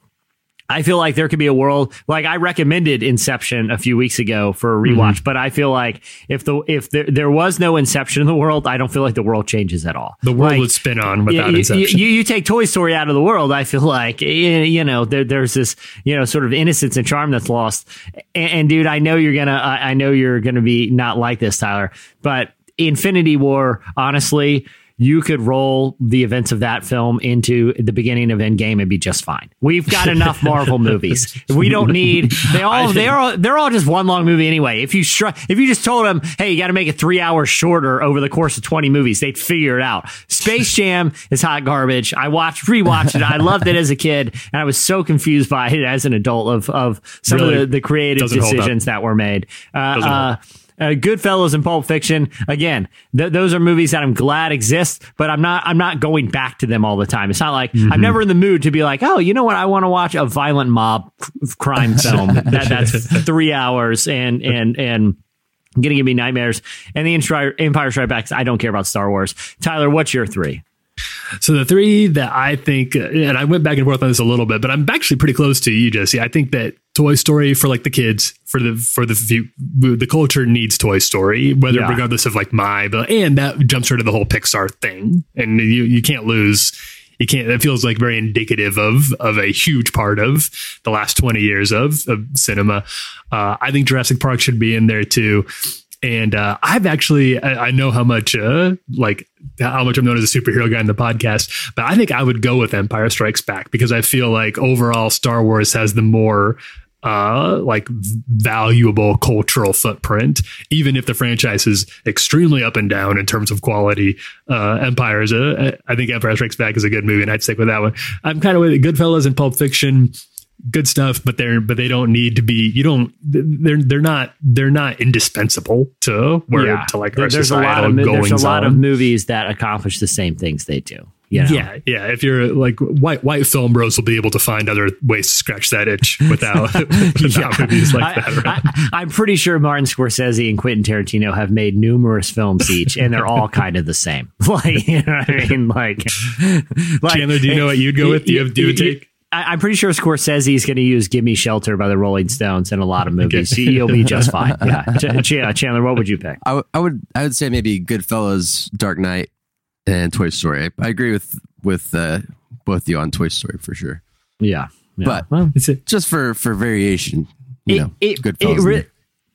I feel like there could be a world like I recommended Inception a few weeks ago for a rewatch, mm-hmm. but I feel like if the if there, there was no Inception in the world, I don't feel like the world changes at all. The world Like, would spin on without you, Inception. You, you take Toy Story out of the world, I feel like you know there, there's this you know sort of innocence and charm that's lost. And, and dude, I know you're gonna I, I know you're gonna be not like this, Tyler, but Infinity War, honestly. You could roll the events of that film into the beginning of Endgame and be just fine. We've got enough Marvel movies. We don't need they all they are all they're all just one long movie anyway. If you str- if you just told them, hey, you got to make it three hours shorter over the course of twenty movies, they'd figure it out. Space Jam is hot garbage. I watched rewatched it. I loved it as a kid, and I was so confused by it as an adult of of some Really of the, the creative doesn't hold up. decisions that were made. Uh, uh, Goodfellas and Pulp Fiction. Again, th- those are movies that I'm glad exist, but I'm not. I'm not going back to them all the time. It's not like Mm-hmm. I'm never in the mood to be like, oh, you know what? I want to watch a violent mob crime film that that's three hours and and and. Give me nightmares and the Empire, Empire Strikes Back. I don't care about Star Wars. Tyler, what's your three? So the three that I think, and I went back and forth on this a little bit, but I'm actually pretty close to you, Jesse. I think that Toy Story for like the kids, for the for the few, the culture needs Toy Story, whether Yeah. regardless of like my, but and that jumps right to the whole Pixar thing, and you you can't lose. You can't. That feels like very indicative of of a huge part of the last twenty years of of cinema. Uh, I think Jurassic Park should be in there too. And uh, I've actually, I, I know how much, uh, like, how much I'm known as a superhero guy in the podcast, but I think I would go with Empire Strikes Back because I feel like overall Star Wars has the more, uh, like valuable cultural footprint, even if the franchise is extremely up and down in terms of quality. Uh, Empire is a, I think Empire Strikes Back is a good movie, and I'd stick with that one. I'm kind of with Goodfellas and Pulp Fiction good stuff but they're but they don't need to be you don't they're they're not they're not indispensable to where to like our there's a lot of there's a lot of movies that accomplish the same things they do. You know? yeah yeah if you're like white white film bros will be able to find other ways to scratch that itch without without movies like that around. I, am pretty sure Martin Scorsese and Quentin Tarantino have made numerous films each, and they're all kind of the same. Like, you know what I mean? Like, like Chandler, do you know what you'd go with? Do you have- do you a take? I, I'm pretty sure Scorsese is going to use "Give Me Shelter" by the Rolling Stones in a lot of movies. You'll be just fine. Yeah, Ch- Ch- Chandler, what would you pick? I, w- I would I would say maybe Goodfellas, Dark Knight, and Toy Story. I agree with with uh, both you on Toy Story for sure. Yeah, yeah. But Well, It's a- just for for variation, you know, it, Goodfellas. it re-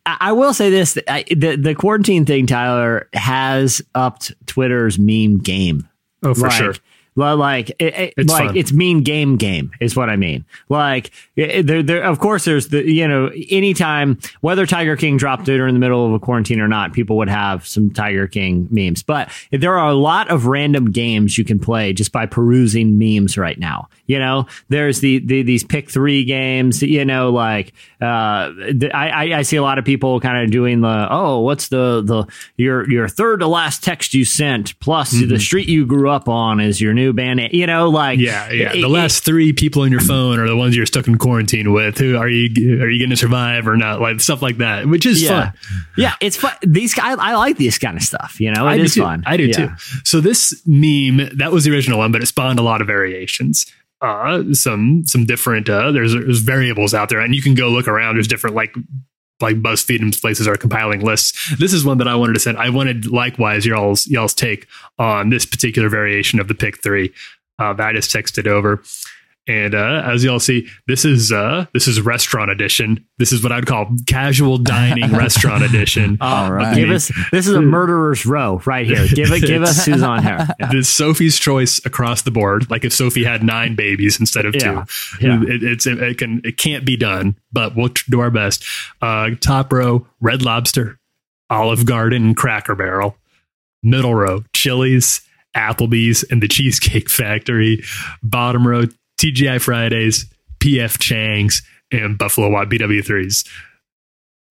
I, I will say this: that I, the the quarantine thing, Tyler, has upped Twitter's meme game. Oh, for Like, sure. Well, like, it, it- It's like fun. it's mean game game is what I mean. Like, it- there, there, of course, there's the you know, anytime whether Tiger King dropped it or in the middle of a quarantine or not, people would have some Tiger King memes. But there are a lot of random games you can play just by perusing memes right now. You know, there's the, the these pick three games. You know, like uh, the, I I- I see a lot of people kind of doing the oh, what's the the your your third to last text you sent plus Mm-hmm. the street you grew up on is your new band. You know, like Yeah, yeah. it- The last three people on your phone are the ones you're stuck in quarantine with. Who are you? Are you going to survive or not? Like stuff like that, which is yeah, fun. yeah, it's fun. These guys, I like this kind of stuff. You know, it I is fun. I do Yeah. too. So this meme that was the original one, but it spawned a lot of variations. Uh, some some different. Uh, there's there's variables out there, and you can go look around. There's different like like BuzzFeed and places are compiling lists. This is one that I wanted to send. I wanted likewise y'all's y'all's take on this particular variation of the pick three. Uh, that is texted over. And uh, as y'all see, this is uh, this is restaurant edition. This is what I'd call casual dining restaurant edition. All right. Give us this is a murderer's row right here. Give it, give us who's on here. Yeah. This Sophie's choice across the board. Like if Sophie had nine babies instead of Yeah. two, Yeah. It, it's it can it can't be done, but we'll do our best. Uh, top row, Red Lobster, Olive Garden, Cracker Barrel. Middle row, Chili's, Applebee's, and the Cheesecake Factory. Bottom row, TGI Fridays, PF Chang's, and Buffalo Wild BW3s.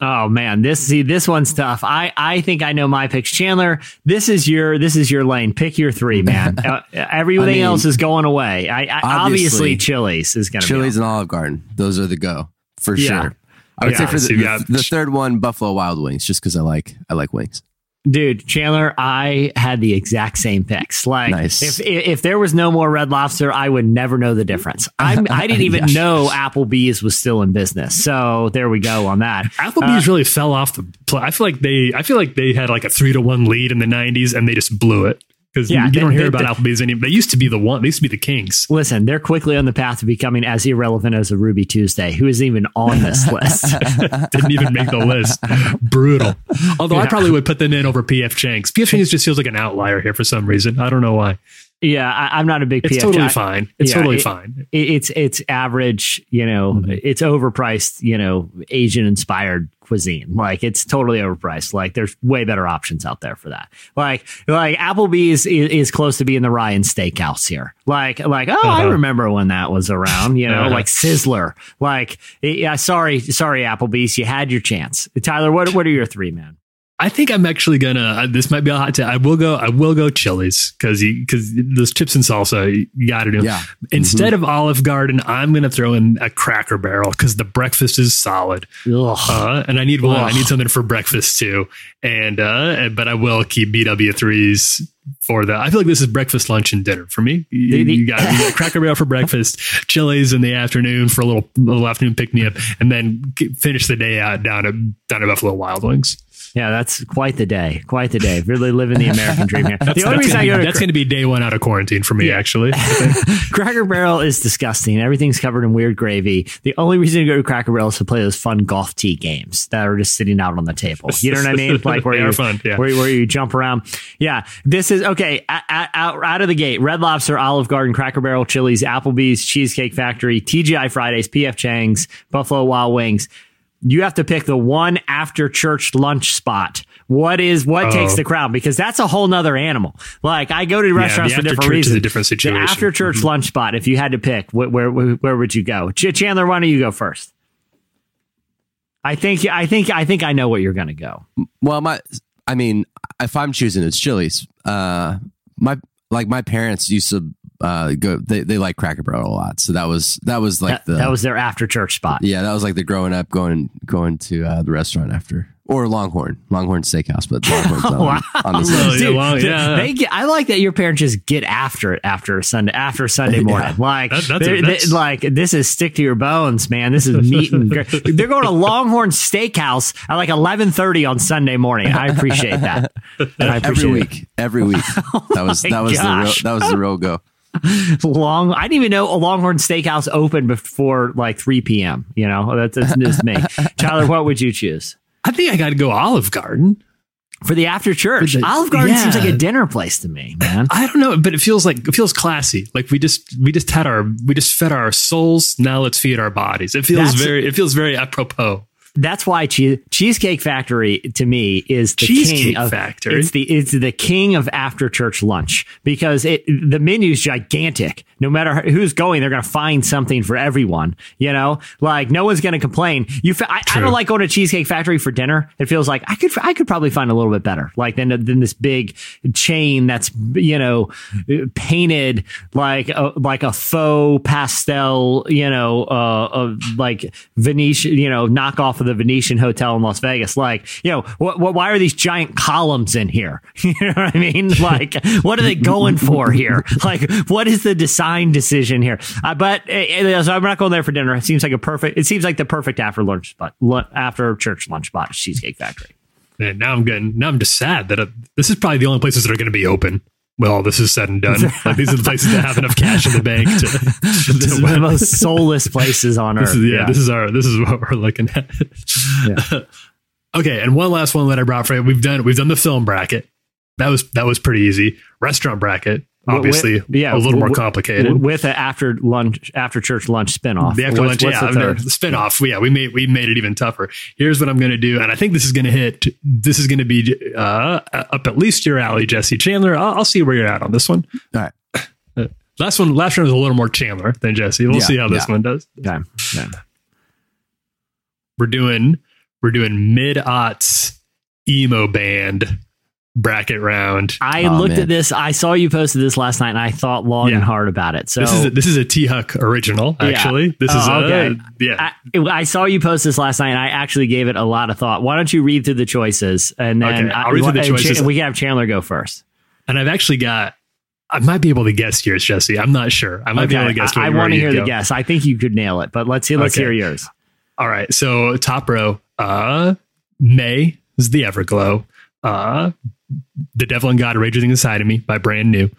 Oh man, this see this one's tough. I I think I know my picks. Chandler, this is your this is your lane. Pick your three, man. uh, everything I mean, else is going away. I, I obviously, obviously, Chili's is going to Chili's be. and Olive Garden. Those are the go for Yeah. sure. I would Yeah, say for the, you got- the, the third one, Buffalo Wild Wings, just because I like I like wings. Dude, Chandler, I had the exact same picks. Like, Nice. if, if if there was no more Red Lobster, I would never know the difference. I'm, I didn't even know Applebee's was still in business. So there we go on that. Applebee's uh, really fell off the. Pl- I feel like they. I feel like they had like a three to one lead in the '90s, and they just blew it because Yeah, you, they- don't hear they- about Applebee's anymore. They used to be the one. They used to be the kings. Listen, they're quickly on the path to becoming as irrelevant as a Ruby Tuesday, who isn't even on this list. Didn't even make the list. Brutal. Although I probably would put them in over PF Chang's. PF Chang's just feels like an outlier here for some reason. I don't know why. Yeah, I, I'm not a big It's PF. totally I- fine. It's yeah, totally it- fine. it- it's it's average, you know, Mm-hmm. it's overpriced, you know, Asian inspired cuisine. Like it's totally overpriced. Like there's way better options out there for that. Like like Applebee's is, is close to being the Ryan Steakhouse here. Like like oh, I Uh-huh. remember when that was around. You know, Uh-huh. like Sizzler. Like yeah, sorry sorry Applebee's, you had your chance. Tyler, what what are your three, man? I think I'm actually gonna. This might be a hot take. I will go. I will go Chili's because because those chips and salsa you got to do. Yeah. Instead of Olive Garden, I'm gonna throw in a Cracker Barrel because the breakfast is solid. Uh, and I need one. I need something for breakfast too. And uh, but I will keep BW threes for that. I feel like this is breakfast, lunch, and dinner for me. You, you got, you got Cracker Barrel for breakfast, Chili's in the afternoon for a little little afternoon pick me up, and then finish the day out down at down at Buffalo Wild Wings. Yeah, that's quite the day. Quite the day. Really living the American dream here. That's, the only that's reason gonna I be, go to that's gonna be day one out of quarantine for me. Yeah. Actually, Cracker Barrel is disgusting. Everything's covered in weird gravy. The only reason to go to Cracker Barrel is to play those fun golf tee games that are just sitting out on the table. You know what I mean? Like where you fun, yeah. where, where you jump around. Yeah, this is okay. a- a- Out, out of the gate, Red Lobster, Olive Garden, Cracker Barrel, Chili's, Applebee's, Cheesecake Factory, TGI Fridays, PF Chang's, Buffalo Wild Wings. You have to pick the one after church lunch spot. What is what Oh. takes the crown? Because that's a whole nother animal. Like I go to restaurants the for different reasons. is a different situation. The after church Mm-hmm. lunch spot. If you had to pick, where where, where would you go? Chandler, why don't you go first? I think I think I think I know where you're going to go. Well, my, I mean, if I'm choosing, it's Chili's. Uh, my like my parents used to uh go. They they like Cracker Barrel a lot, so that was that was like that, the that was their after church spot. yeah that was like the growing up going going to uh, the restaurant after or Longhorn Longhorn Steakhouse, but Longhorn's on, Wow. on this Oh, list. yeah, well, yeah. They get, I like that your parents just get after it after Sunday after Sunday morning. Like That- that's a- they're- that's- they- like this is stick to your bones, man. This is meat and gr- they're going to Longhorn Steakhouse at like eleven thirty on Sunday morning. I appreciate that. I appreciate every it. week, every week. That was my that was gosh. the real, that was the real go. long i didn't even know a longhorn steakhouse opened before like 3 p.m you know that's, that's news to me tyler what would you choose I think I got to go Olive Garden. For the after church, the- Olive Garden seems like a dinner place to me, man. I don't know, but it feels like it feels classy. Like we just we just had our we just fed our souls. Now let's feed our bodies. It feels That's- very it feels very apropos. That's why cheese, Cheesecake Factory to me is the Cheesecake king of Factory? It's the it's the king of after church lunch because it the menu's gigantic. No matter who's going, they're going to find something for everyone. You know, like no one's going to complain. You, fa- I, I don't like going to Cheesecake Factory for dinner. It feels like I could I could probably find a little bit better, like than than this big chain that's you know painted like a, like a faux pastel, you know, uh, like Venetian, you know, knockoff of the Venetian Hotel in Las Vegas. Like, you know, wh- wh- why are these giant columns in here? you know what I mean? Like, what are they going for here? Like, what is the design decision here? Uh, but uh, so I'm not going there for dinner. It seems like a perfect. It seems like the perfect after lunch spot, after church lunch spot, Cheesecake Factory. Now I'm getting now I'm just sad that uh, this is probably the only places that are going to be open. Well, all this is said and done. Like these are the places that have enough cash in the bank to. to This is the most soulless places on earth. is, yeah, this is our this is what we're looking at. okay, and one last one that I brought for you. We've done we've done the film bracket. That was that was pretty easy. Restaurant bracket, obviously, With- yeah, a little more complicated. with an after lunch, after church lunch spinoff. The after What's- lunch, what's yeah, the no, third? the spinoff. Yeah, we made we made it even tougher. Here's what I'm going to do, and I think this is going to hit. This is going to be uh, up at least your alley, Jesse Chandler. I'll, I'll see where you're at on this one. All right. Last one, last round was a little more Chandler than Jesse. We'll Yeah, see how this yeah. one does. Okay. Yeah. We're doing we're doing mid aughts emo band bracket round. I Oh, looked man. at this. I saw you posted this last night, and I thought long Yeah. and hard about it. So This is a, this is a T Huck original. Yeah. Actually, this Oh, is a, okay. yeah. I, I saw you post this last night, and I actually gave it a lot of thought. Why don't you read through the choices, and then Okay, I- I'll read through the and choices. we can have Chandler go first. and I've actually got. I might be able to guess yours, Jesse. I'm not sure. I might be able to guess. I, I want to hear the go. guess. I think you could nail it, but let's hear. Let's Okay. hear yours. All right. So top row, uh, May is the Everglow. Uh, the Devil and God Raging Inside of Me by Brand New.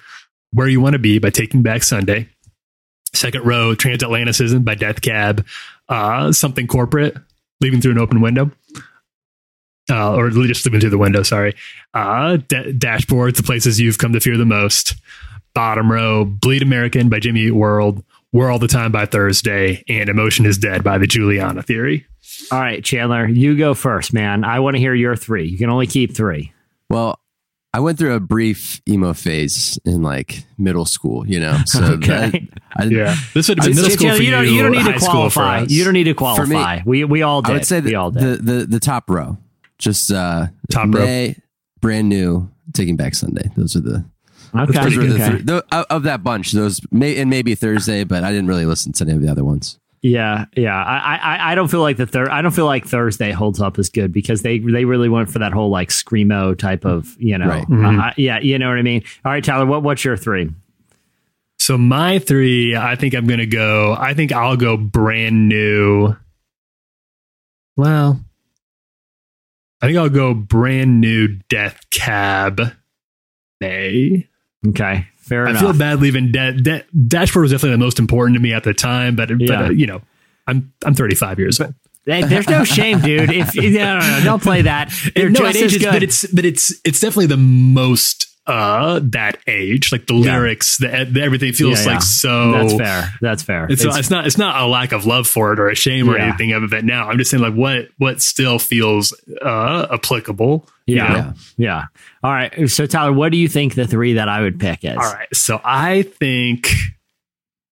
Where You Want to Be by Taking Back Sunday. Second row, Transatlanticism by Death Cab. Uh, Something Corporate, Leaving Through an Open Window. Uh, or just leaving through the window, sorry. Uh, da- dashboard, The Places You've Come to Fear the Most. Bottom row, Bleed American by Jimmy Eat World. War All the Time by Thursday. And Emotion is Dead by the Juliana Theory. All right, Chandler, you go first, man. I want to hear your three. You can only keep three. Well, I went through a brief emo phase in like middle school, you know. So Okay. I, I, Yeah, this would have been middle school Chandler, for you you. don't, you don't need to qualify. You don't need to For me, qualify. we we all did. I would say we the, all did. the the the top row, just uh, Top row. Brand new, Taking Back Sunday. Those are the okay. those were the okay. three, tho- of, of that bunch. Those may and maybe Thursday, but I didn't really listen to any of the other ones. Yeah, yeah. I, I, I don't feel like the third. I don't feel like Thursday holds up as good because they they really went for that whole like screamo type of you know. Right. uh, yeah, you know what I mean. All right, Tyler. What what's your three? So my three, I think I'm gonna go. I think I'll go brand new. Well, I think I'll go brand new Death Cab. Mae. Okay, fair I enough. feel bad leaving da- da- Dashboard was definitely the most important to me at the time, but, but uh, you know, I'm I'm 35 years old. Hey, there's no shame, dude. If no, no, no, don't play that. They're no, just it as good. but it's but it's it's definitely the most uh that age. Like the lyrics, the, the everything feels Yeah, yeah. like so. That's fair. That's fair. It's, it's not it's not a lack of love for it or a shame or anything of it now. I'm just saying like what what still feels uh applicable. yeah, yeah. All right. So Tyler, what do you think the three that I would pick is? All right. So I think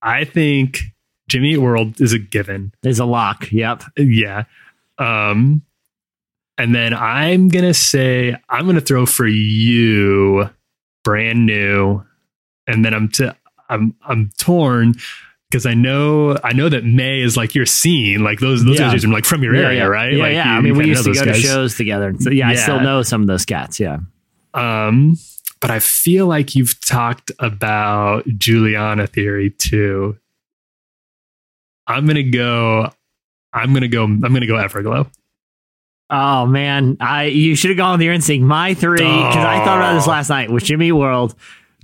I think Jimmy Eat World is a given. Is a lock. Yep. Yeah. Um and then I'm gonna say I'm gonna throw for you brand new. And then I'm t- I'm I'm torn because I know I know that Mae is like your scene, like those those Yeah. guys are like from your Yeah, area, yeah. right? Yeah, like yeah. you- I mean, we used to go to shows together. So yeah, I still know some of those cats. Yeah. Um, but I feel like you've talked about Juliana theory too. I'm gonna go. I'm gonna go. I'm gonna go Everglow. Oh man, I you should have gone with your instinct. My three, because I thought about this Oh. last night with Jimmy World,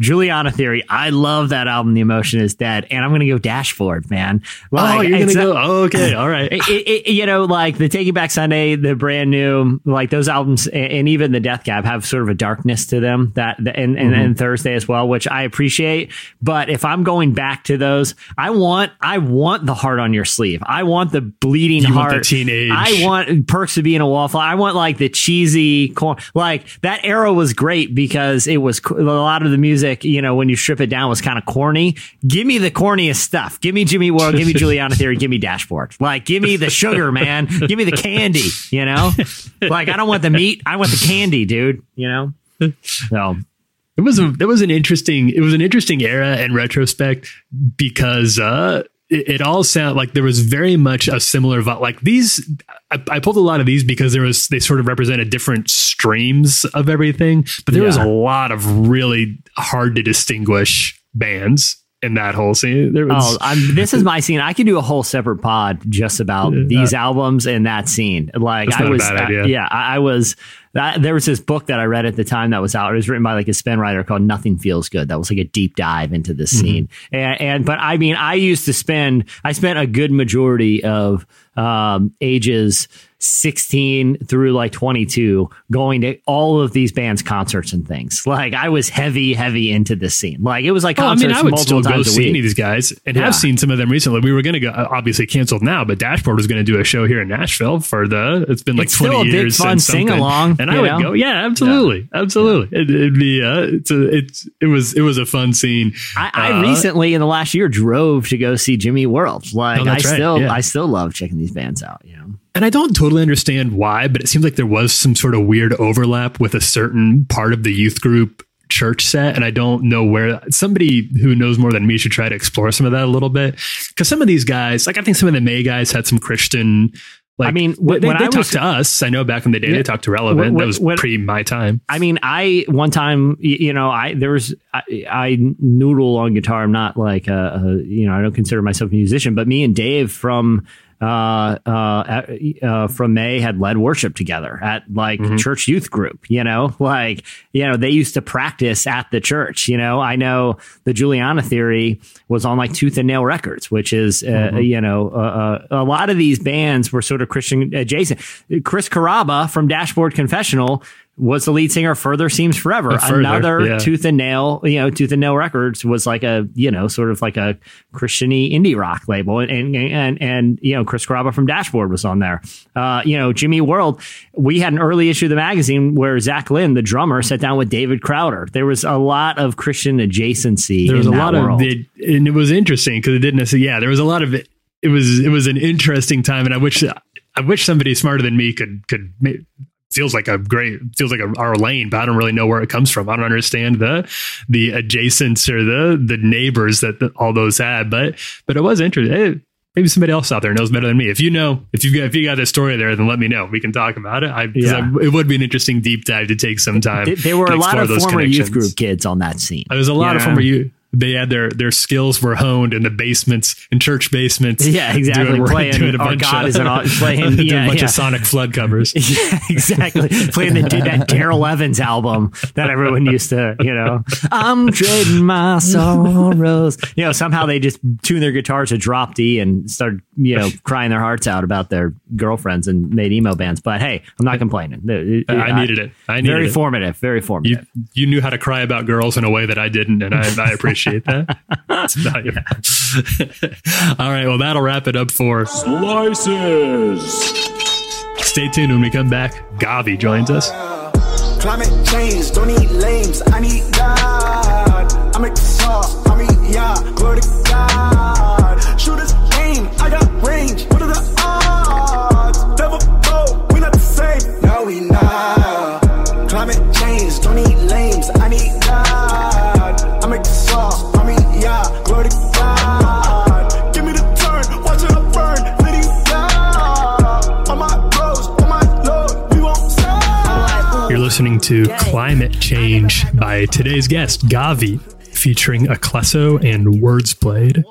Juliana Theory. I love that album. The Emotion is Dead, and I'm going to go Dashboard, man. oh, you're gonna go. Oh, okay, all right. it, it, you know, like the Taking Back Sunday, the brand new, like those albums, and, and even the Death Cab have sort of a darkness to them. That and, and, Mm-hmm. and Thursday as well, which I appreciate. But if I'm going back to those, I want I want the heart on your sleeve. I want the bleeding You want heart. the teenage- I want perks of being a wallflower. I want like the cheesy, corn. Like that era was great because it was a lot of the music. You know, when you strip it down, was kind of corny. Give me the corniest stuff. Give me Jimmy World. Give me Juliana Theory. Give me Dashboard. Like, give me the sugar, man. Give me the candy. You know, like I don't want the meat. I want the candy, dude. You know. So It was a it was an interesting it was an interesting era in retrospect because uh it, it all sound like there was very much a similar vi- like these I, I pulled a lot of these because there was they sort of represented different streams of everything but there was a lot of really hard to distinguish bands in that whole scene there was Oh, I'm, this is my scene. I could do a whole separate pod just about these albums and that scene. Like I was, idea. yeah, I, I was. That, there was this book that I read at the time that was out. It was written by like a spin writer called Nothing Feels Good. That was like a deep dive into this Mm-hmm. scene. And, and but I mean, I used to spend. I spent a good majority of um, ages 16 through like 22 going to all of these bands concerts and things like i was heavy heavy into this scene like it was like Oh, I mean, I would multiple still go see any of these guys, and Yeah. have seen some of them recently. We were going to go, uh, obviously canceled now, but Dashboard was going to do a show here in Nashville for the. It's been like It's twenty still a years. fun since something. sing-along, and I would know? go. Yeah, absolutely, absolutely. It, it'd be. Uh, it's a. It's. It was. It was a fun scene. I, I Uh, recently in the last year drove to go see Jimmy World. Like Oh, I right, still yeah. I still love checking these bands out. You know, And I don't totally understand why, but it seems like there was some sort of weird overlap with a certain part of the youth group church set. And I don't know where somebody who knows more than me should try to explore some of that a little bit. Cause some of these guys, like I think some of the Mae guys had some Christian, like, I mean, they, when they I talked was- to us. I know back in the day they talked to Relevant. When- that was when- pre my time. I mean, I one time you know I there was I, I noodle on guitar. I'm not like a, a you know I don't consider myself a musician, but me and Dave from. Uh, uh, uh, from Mae had led worship together at like Mm-hmm. church youth group, you know, like, you know, they used to practice at the church, you know, I know the Juliana theory was on like tooth and nail records, which is, uh, Mm-hmm. you know, uh, uh, a lot of these bands were sort of Christian adjacent. Chris Carrabba from Dashboard Confessional was the lead singer Further Seems Forever. Further, Another yeah. Tooth and Nail, you know, Tooth and Nail Records was like a, you know, sort of like a Christiany indie rock label. And, and, and, and you know, Chris Carrabba from Dashboard was on there. Uh, you know, Jimmy World, we had an early issue of the magazine where Zach Lind, the drummer, sat down with David Crowder. There was a lot of Christian adjacency. There was a lot world. of it, and it was interesting because it didn't necessarily. Yeah, there was a lot of it. It was it was an interesting time, and I wish I wish somebody smarter than me could could. Feels like a great feels like a, our lane, but I don't really know where it comes from. I don't understand the the adjacents or the the neighbors that the, all those had, but but it was interesting. Hey, maybe somebody else out there knows better than me. If you know, if you got if you got this story there, then let me know. We can talk about it. I, Yeah. I- it would be an interesting deep dive to take some time. Th- there were a lot of former youth group kids on that scene. There was a lot You of former you. They had their their skills were honed in the basements in church basements. Yeah, exactly. Doing, Playing doing a bunch God of, is an au- playing- doing yeah, a bunch yeah. of Sonicflood covers. Yeah, exactly. Playing the, that Darrell Evans album that everyone used to, you know, I'm trading my sorrows. You know, somehow they just tune their guitars to drop D and start, you know, crying their hearts out about their girlfriends and made emo bands. But hey, I'm not complaining. It- it- I uh, needed it. I needed very it. formative. Very formative. You you knew how to cry about girls in a way that I didn't, and I, I appreciate that. It's valuable. All right, well that'll wrap it up for. Slices. Stay tuned when we come back. GAWVI joins us. Climate change, don't need lames, I need God. I I mean, yeah, glory to God. Aim, I got range, what are the odds? Never go, oh, we not the same, no, we not. You're listening to Climate Change by today's guest, GAWVI, featuring Aclesso and Words Played.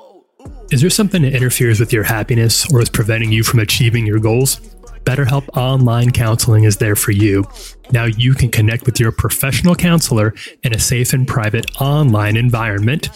Is there something that interferes with your happiness or is preventing you from achieving your goals? BetterHelp Online Counseling is there for you. Now you can connect with your professional counselor in a safe and private online environment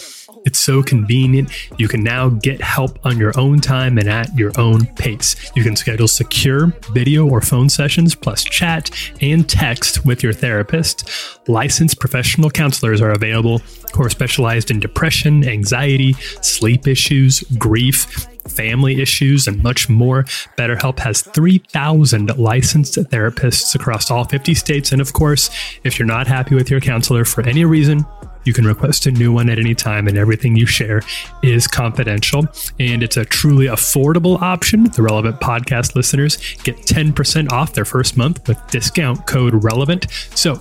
it's so convenient. You can now get help on your own time and at your own pace. You can schedule secure video or phone sessions, plus chat and text with your therapist. Licensed professional counselors are available who are specialized in depression, anxiety, sleep issues, grief, family issues, and much more. BetterHelp has 3,000 licensed therapists across all 50 states. And of course, if you're not happy with your counselor for any reason, you can request a new one at any time, and everything you share is confidential. And it's a truly affordable option. The relevant podcast listeners get 10% off their first month with discount code relevant. So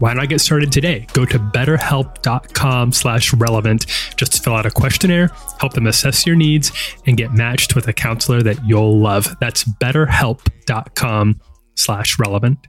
why not get started today? Go to betterhelp.com slash relevant just fill out a questionnaire, help them assess your needs, and get matched with a counselor that you'll love. That's betterhelp.com slash relevant.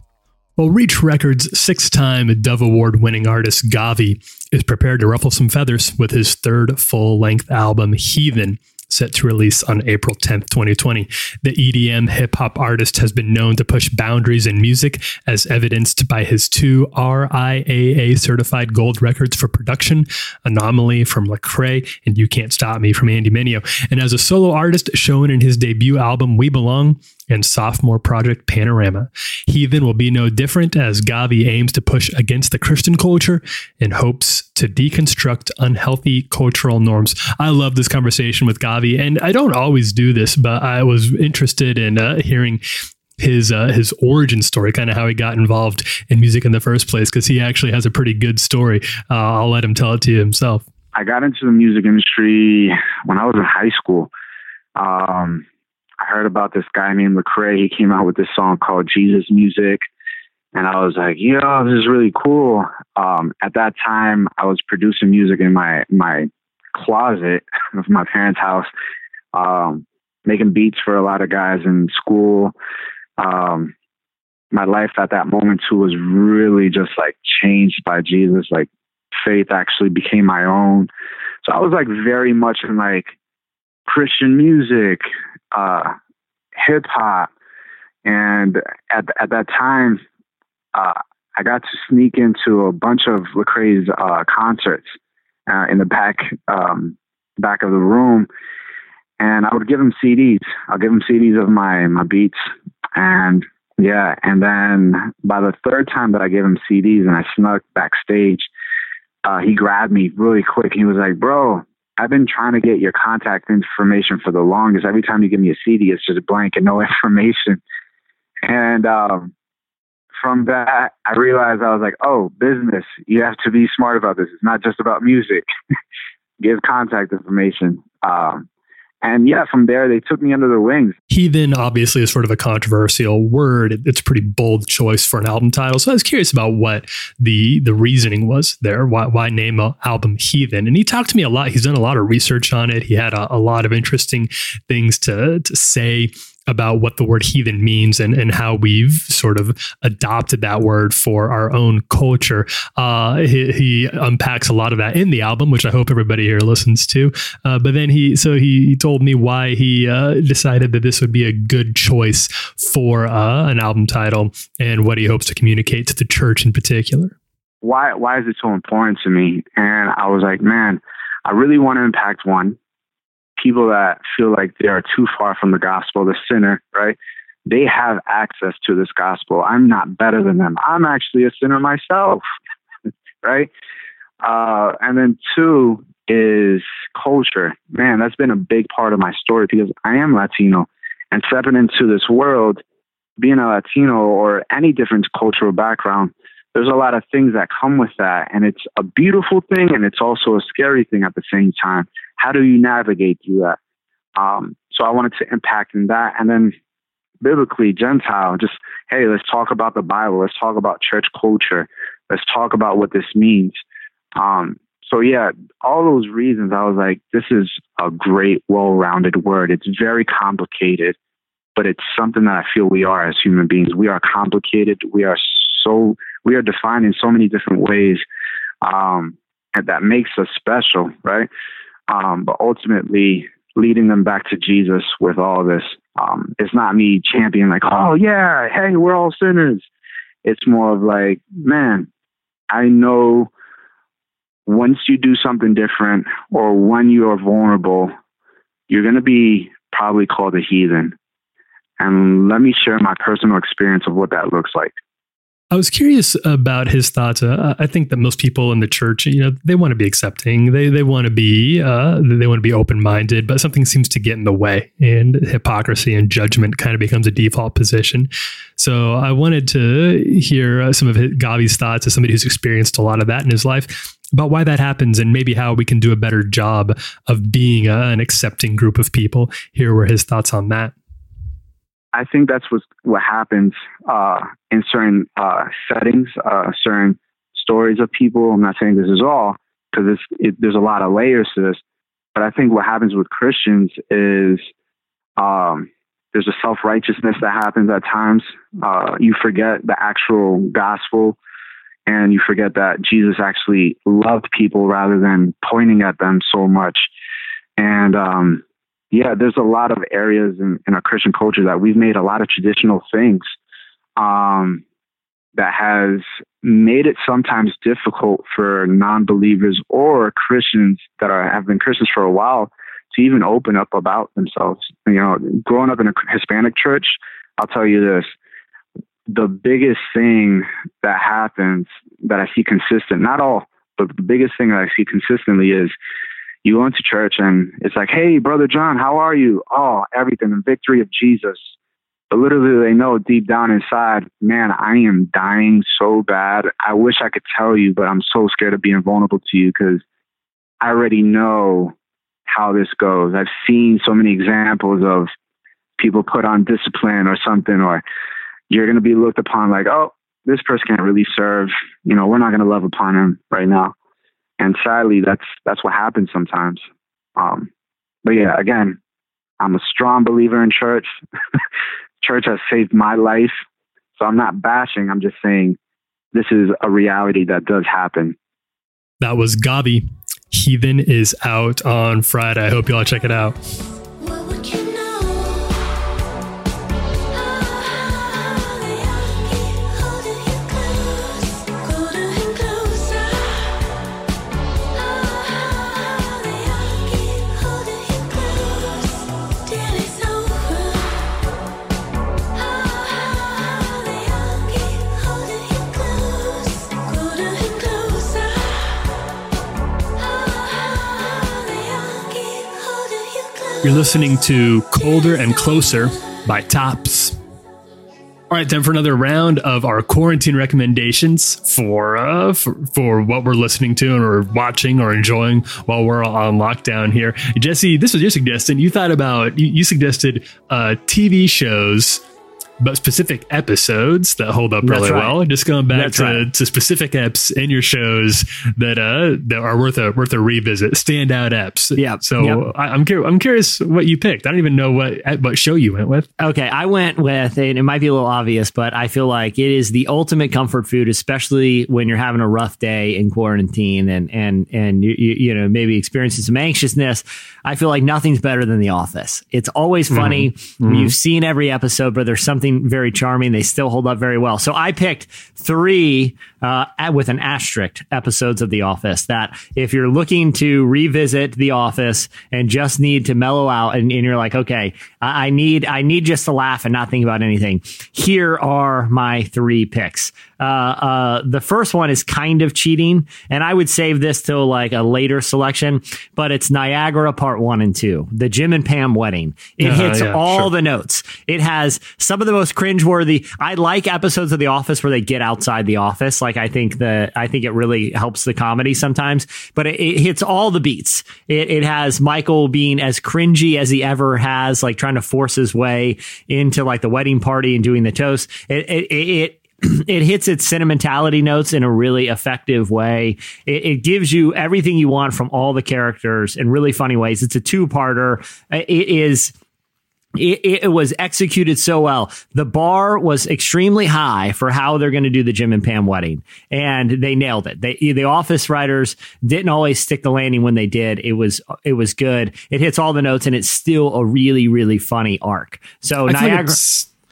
Well, Reach Records' six time Dove Award winning artist GAWVI is prepared to ruffle some feathers with his third full length album, Heathen set to release on April 10th, 2020. The EDM hip hop artist has been known to push boundaries in music, as evidenced by his two RIAA certified gold records for production Anomaly from Lecrae and You Can't Stop Me from Andy Mineo. And as a solo artist, shown in his debut album, We Belong, and sophomore project Panorama. Heathen will be no different as GAWVI aims to push against the Christian culture in hopes to deconstruct unhealthy cultural norms. I love this conversation with GAWVI, and I don't always do this, but I was interested in uh, hearing his uh, his origin story, kind of how he got involved in music in the first place, because he actually has a pretty good story. Uh, I'll let him tell it to you himself. I got into the music industry when I was in high school. Um, I heard about this guy named Lecrae. He came out with this song called Jesus Music. And I was like, yo, this is really cool. Um, at that time, I was producing music in my, my closet of my parents' house, um, making beats for a lot of guys in school. Um, my life at that moment too was really just like changed by Jesus. Like faith actually became my own. So I was like very much in like Christian music, uh, hip hop, and at at that time, uh, I got to sneak into a bunch of Lecrae's uh, concerts uh, in the back um, back of the room, and I would give him CDs. I'll give him CDs of my my beats, and yeah, and then by the third time that I gave him CDs and I snuck backstage, uh, he grabbed me really quick. He was like, "Bro, I've been trying to get your contact information for the longest. Every time you give me a CD, it's just blank and no information. And um, from that, I realized I was like, oh, business. You have to be smart about this. It's not just about music. give contact information. Um, and yeah, from there they took me under their wings. Heathen obviously is sort of a controversial word. It's a pretty bold choice for an album title. So I was curious about what the the reasoning was there. Why why name an album Heathen? And he talked to me a lot. He's done a lot of research on it. He had a, a lot of interesting things to to say about what the word heathen means and, and how we've sort of adopted that word for our own culture. Uh, he, he, unpacks a lot of that in the album, which I hope everybody here listens to. Uh, but then he, so he told me why he uh, decided that this would be a good choice for uh, an album title and what he hopes to communicate to the church in particular. Why, why is it so important to me? And I was like, man, I really want to impact one people that feel like they are too far from the gospel, the sinner, right? They have access to this gospel. I'm not better than them. I'm actually a sinner myself, right? Uh, and then two is culture. Man, that's been a big part of my story because I am Latino and stepping into this world, being a Latino or any different cultural background, there's a lot of things that come with that. And it's a beautiful thing and it's also a scary thing at the same time. How do you navigate through that? Um, so I wanted to impact in that. And then biblically, Gentile, just, hey, let's talk about the Bible. Let's talk about church culture. Let's talk about what this means. Um, so yeah, all those reasons, I was like, this is a great, well-rounded word. It's very complicated, but it's something that I feel we are as human beings. We are complicated. We are so we are defined in so many different ways, um, that makes us special, right? Um, but ultimately, leading them back to Jesus with all this, Um, it's not me championing like, oh yeah, hey, we're all sinners. It's more of like, man, I know once you do something different or when you are vulnerable, you're going to be probably called a heathen. And let me share my personal experience of what that looks like. I was curious about his thoughts. Uh, I think that most people in the church, you know, they want to be accepting. They they want to be uh, they want to be open minded, but something seems to get in the way, and hypocrisy and judgment kind of becomes a default position. So I wanted to hear uh, some of GAWVI's thoughts as somebody who's experienced a lot of that in his life about why that happens and maybe how we can do a better job of being a, an accepting group of people. Here were his thoughts on that. I think that's what what happens uh, in certain uh, settings, uh, certain stories of people. I'm not saying this is all because it, there's a lot of layers to this, but I think what happens with Christians is um, there's a self righteousness that happens at times. Uh, you forget the actual gospel, and you forget that Jesus actually loved people rather than pointing at them so much. And um, yeah, there's a lot of areas in, in our Christian culture that we've made a lot of traditional things um, that has made it sometimes difficult for non-believers or Christians that are have been Christians for a while to even open up about themselves. You know, growing up in a Hispanic church, I'll tell you this: the biggest thing that happens that I see consistent, not all, but the biggest thing that I see consistently is you go into church and it's like, hey, brother John, how are you? Oh, everything, the victory of Jesus. But literally, they know deep down inside, man, I am dying so bad. I wish I could tell you, but I'm so scared of being vulnerable to you because I already know how this goes. I've seen so many examples of people put on discipline or something, or you're going to be looked upon like, oh, this person can't really serve. You know, we're not going to love upon him right now and sadly, that's that's what happens sometimes. Um, but yeah, again, I'm a strong believer in church. church has saved my life, so I'm not bashing. I'm just saying this is a reality that does happen. That was GAWVI. Heathen is out on Friday. I hope y'all check it out. You're listening to Colder and Closer by Tops. All right, time for another round of our quarantine recommendations for, uh, for for what we're listening to or watching or enjoying while we're on lockdown here. Jesse, this was your suggestion. You thought about you, you suggested uh, TV shows but specific episodes that hold up really right. well. Just going back to, right. to specific eps in your shows that uh that are worth a worth a revisit. Standout eps. Yeah. So yep. I, am curious. I'm curious what you picked. I don't even know what what show you went with. Okay, I went with, and it might be a little obvious, but I feel like it is the ultimate comfort food, especially when you're having a rough day in quarantine and and and you you, you know maybe experiencing some anxiousness. I feel like nothing's better than The Office. It's always funny. Mm-hmm. You've seen every episode, but there's something very charming. They still hold up very well. So I picked three uh, with an asterisk episodes of The Office that if you're looking to revisit The Office and just need to mellow out and, and you're like, okay, I, I need I need just to laugh and not think about anything. Here are my three picks. Uh, uh, the first one is kind of cheating, and I would save this till like a later selection, but it's Niagara Part One and Two, the Jim and Pam wedding. It uh, hits yeah, all sure. the notes. It has some of the most cringeworthy. I like episodes of The Office where they get outside the office. Like I think that I think it really helps the comedy sometimes, but it, it hits all the beats. It, it has Michael being as cringy as he ever has, like trying to force his way into like the wedding party and doing the toast. It, it, it it hits its sentimentality notes in a really effective way. It, it, gives you everything you want from all the characters in really funny ways. It's a two parter. It is it, it, was executed so well. The bar was extremely high for how they're going to do the Jim and Pam wedding, and they nailed it. They, the office writers didn't always stick the landing when they did. It was it was good. It hits all the notes, and it's still a really really funny arc. So I Niagara. Feel like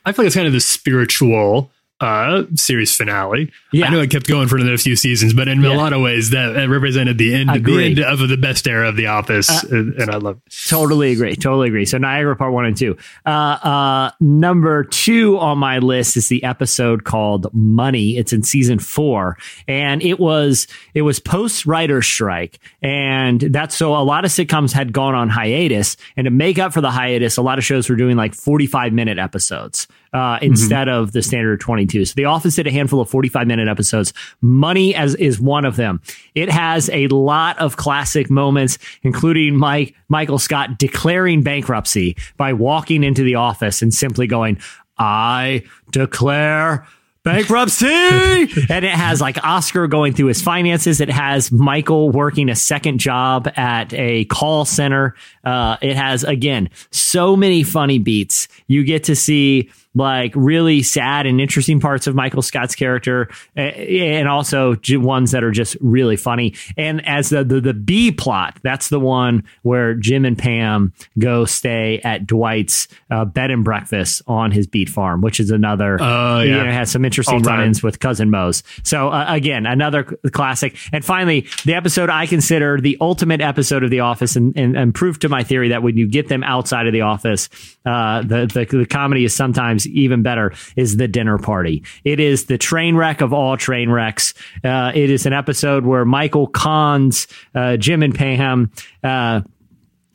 I feel like it's kind of the spiritual uh, series finale. Yeah. I know it kept going for another few seasons, but in Yeah. a lot of ways, that, that represented the end, the end of the best era of The Office, Uh, and, and I love. It. Totally agree. Totally agree. So Niagara Part One and Two. Uh, uh, number two on my list is the episode called Money. It's in season four, and it was it was post writer strike, and that's so a lot of sitcoms had gone on hiatus, and to make up for the hiatus, a lot of shows were doing like forty five minute episodes. Uh, instead of the standard 22. So The Office did a handful of 45 minute episodes. Money as is one of them. It has a lot of classic moments, including Mike, Michael Scott declaring bankruptcy by walking into the office and simply going, I declare bankruptcy. and it has like Oscar going through his finances. It has Michael working a second job at a call center. Uh, it has, again, so many funny beats. You get to see like really sad and interesting parts of Michael Scott's character, and also ones that are just really funny. And as the, the the B plot, that's the one where Jim and Pam go stay at Dwight's uh, bed and breakfast on his beet farm, which is another. Oh, you yeah. know, has some interesting run-ins with cousin Mose. So uh, again, another classic. And finally, the episode I consider the ultimate episode of The Office, and, and, and proof to my theory that when you get them outside of The Office, uh, the, the the comedy is sometimes even better. Is the dinner party? It is the train wreck of all train wrecks. Uh, it is an episode where Michael cons uh, Jim and Pam.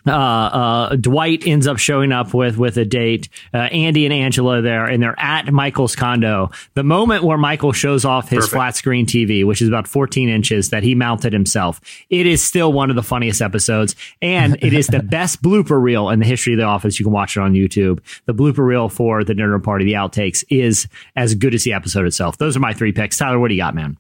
Uh, uh, Dwight ends up showing up with with a date. Uh, Andy and Angela there, and they're at Michael's condo. The moment where Michael shows off his Perfect. flat screen TV, which is about 14 inches that he mounted himself, it is still one of the funniest episodes, and it is the best blooper reel in the history of The Office. You can watch it on YouTube. The blooper reel for the dinner party, the outtakes, is as good as the episode itself. Those are my three picks. Tyler, what do you got, man?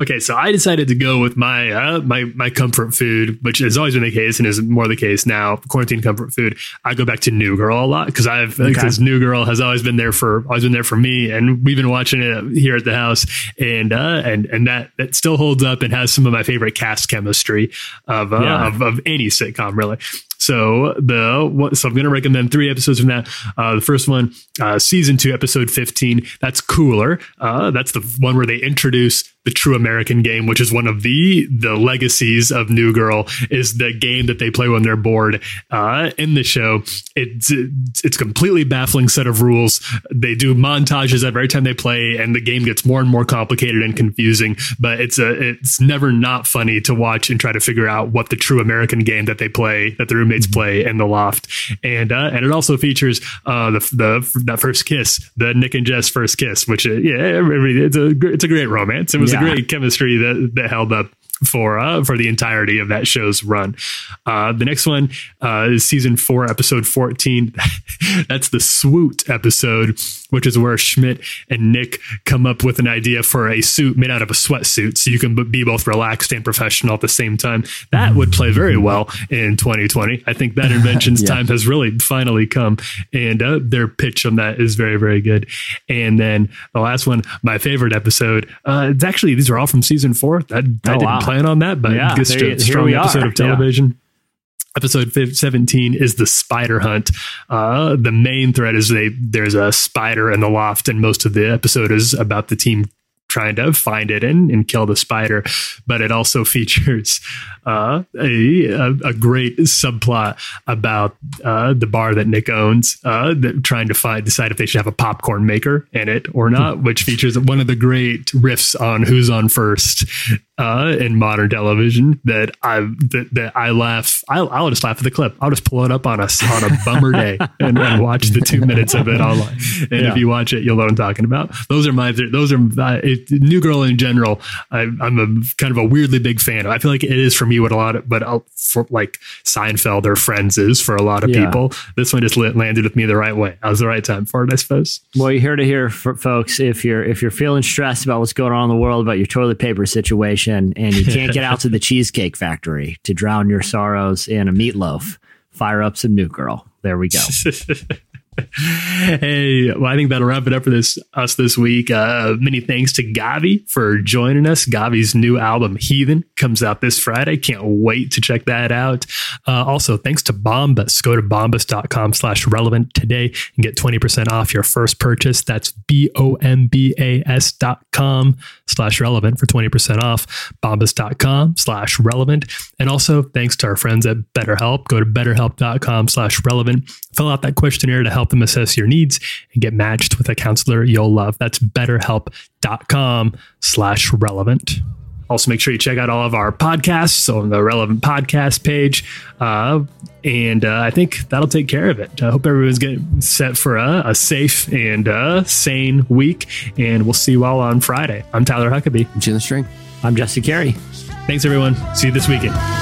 Okay, so I decided to go with my uh, my my comfort food, which has always been the case and is more the case now. Quarantine comfort food. I go back to New Girl a lot because I've because New Girl has always been there for always been there for me, and we've been watching it here at the house, and uh, and and that that still holds up and has some of my favorite cast chemistry of uh, Yeah. of, of any sitcom really. So the so I'm going to recommend three episodes from that. Uh, the first one, uh, season two, episode 15. That's cooler. Uh, that's the one where they introduce the true American game, which is one of the the legacies of New Girl, is the game that they play when they're bored. Uh, in the show, it's it's a completely baffling set of rules. They do montages every time they play, and the game gets more and more complicated and confusing. But it's a it's never not funny to watch and try to figure out what the true American game that they play, that the roommates play in the loft, and uh, and it also features uh, the the that first kiss, the Nick and Jess first kiss, which uh, yeah, it's a it's a great romance. It was Yeah. a great chemistry that that held up for uh, for the entirety of that show's run. Uh, the next one uh, is season four, episode fourteen. That's the Swuit episode, which is where Schmidt and Nick come up with an idea for a suit made out of a sweatsuit, so you can be both relaxed and professional at the same time. That would play very well in 2020. I think that invention's time has really finally come, and uh, their pitch on that is very very good. And then the last one, my favorite episode. Uh, it's actually these are all from season four. I, I didn't wow. Plan on that, but Yeah, just a strong episode are. of television. Episode fif- 17 is the spider hunt. Uh, the main threat is they there's a spider in the loft, and most of the episode is about the team trying to find it and, and kill the spider. But it also features uh, a, a a great subplot about uh, the bar that Nick owns, uh, that trying to find decide if they should have a popcorn maker in it or not, which features one of the great riffs on Who's on First uh, in modern television that I that, that I laugh. I'll, I'll just laugh at the clip. I'll just pull it up on us on a bummer day and, and watch the two minutes of it online. And Yeah. if you watch it, you'll know what I'm talking about. Those are my those are uh, it, New Girl in general. I, I'm a kind of a weirdly big fan. I feel like it is for me what a lot of, but I'll, for like Seinfeld or Friends is for a lot of Yeah. people. This one just landed with me the right way. I was the right time for it, I suppose. Well, you're here to hear, folks. If you're if you're feeling stressed about what's going on in the world, about your toilet paper situation, and you can't get out to the cheesecake factory to drown your sorrows in a meatloaf, fire up some New Girl. There we go. hey, well, I think that'll wrap it up for this us this week. Uh, many thanks to GAWVI for joining us. GAWVI's new album Heathen comes out this Friday. Can't wait to check that out. Uh, also, thanks to Bombas. Go to bombas.com slash relevant today and get 20% off your first purchase. That's B-O-M-B-A-S dot com slash relevant for 20% off. Bombas.com slash relevant. And also thanks to our friends at BetterHelp. Go to betterhelp.com slash relevant. Fill out that questionnaire to help them assess your needs and get matched with a counselor you'll love. That's betterhelp.com slash relevant. Also, make sure you check out all of our podcasts on the relevant podcast page. Uh, and uh, I think that'll take care of it. I hope everyone's getting set for a, a safe and uh, sane week. And we'll see you all on Friday. I'm Tyler Huckabee. I'm Jim the String. I'm Jesse Carey. Thanks, everyone. See you this weekend.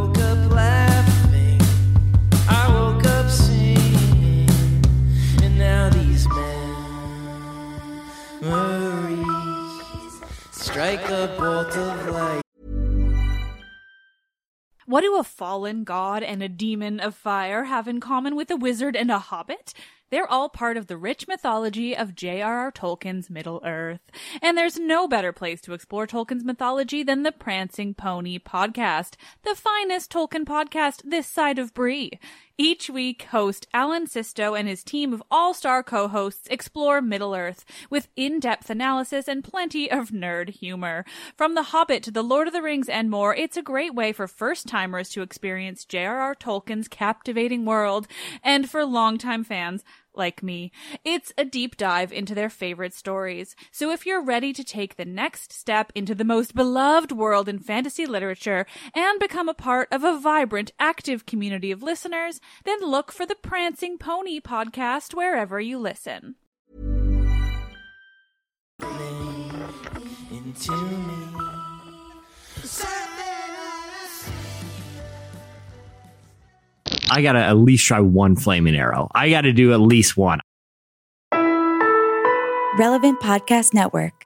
Strike a bolt of light. What do a fallen god and a demon of fire have in common with a wizard and a hobbit? They're all part of the rich mythology of J.R.R. Tolkien's Middle Earth. And there's no better place to explore Tolkien's mythology than the Prancing Pony podcast, the finest Tolkien podcast this side of Bree. Each week, host Alan Sisto and his team of all-star co-hosts explore Middle-earth with in-depth analysis and plenty of nerd humor. From The Hobbit to The Lord of the Rings and more, it's a great way for first-timers to experience J.R.R. Tolkien's captivating world, and for longtime fans, like me, it's a deep dive into their favorite stories. So if you're ready to take the next step into the most beloved world in fantasy literature and become a part of a vibrant, active community of listeners, then look for the Prancing Pony podcast wherever you listen. Into me. I gotta at least try one flaming arrow. I gotta do at least one. Relevant Podcast Network.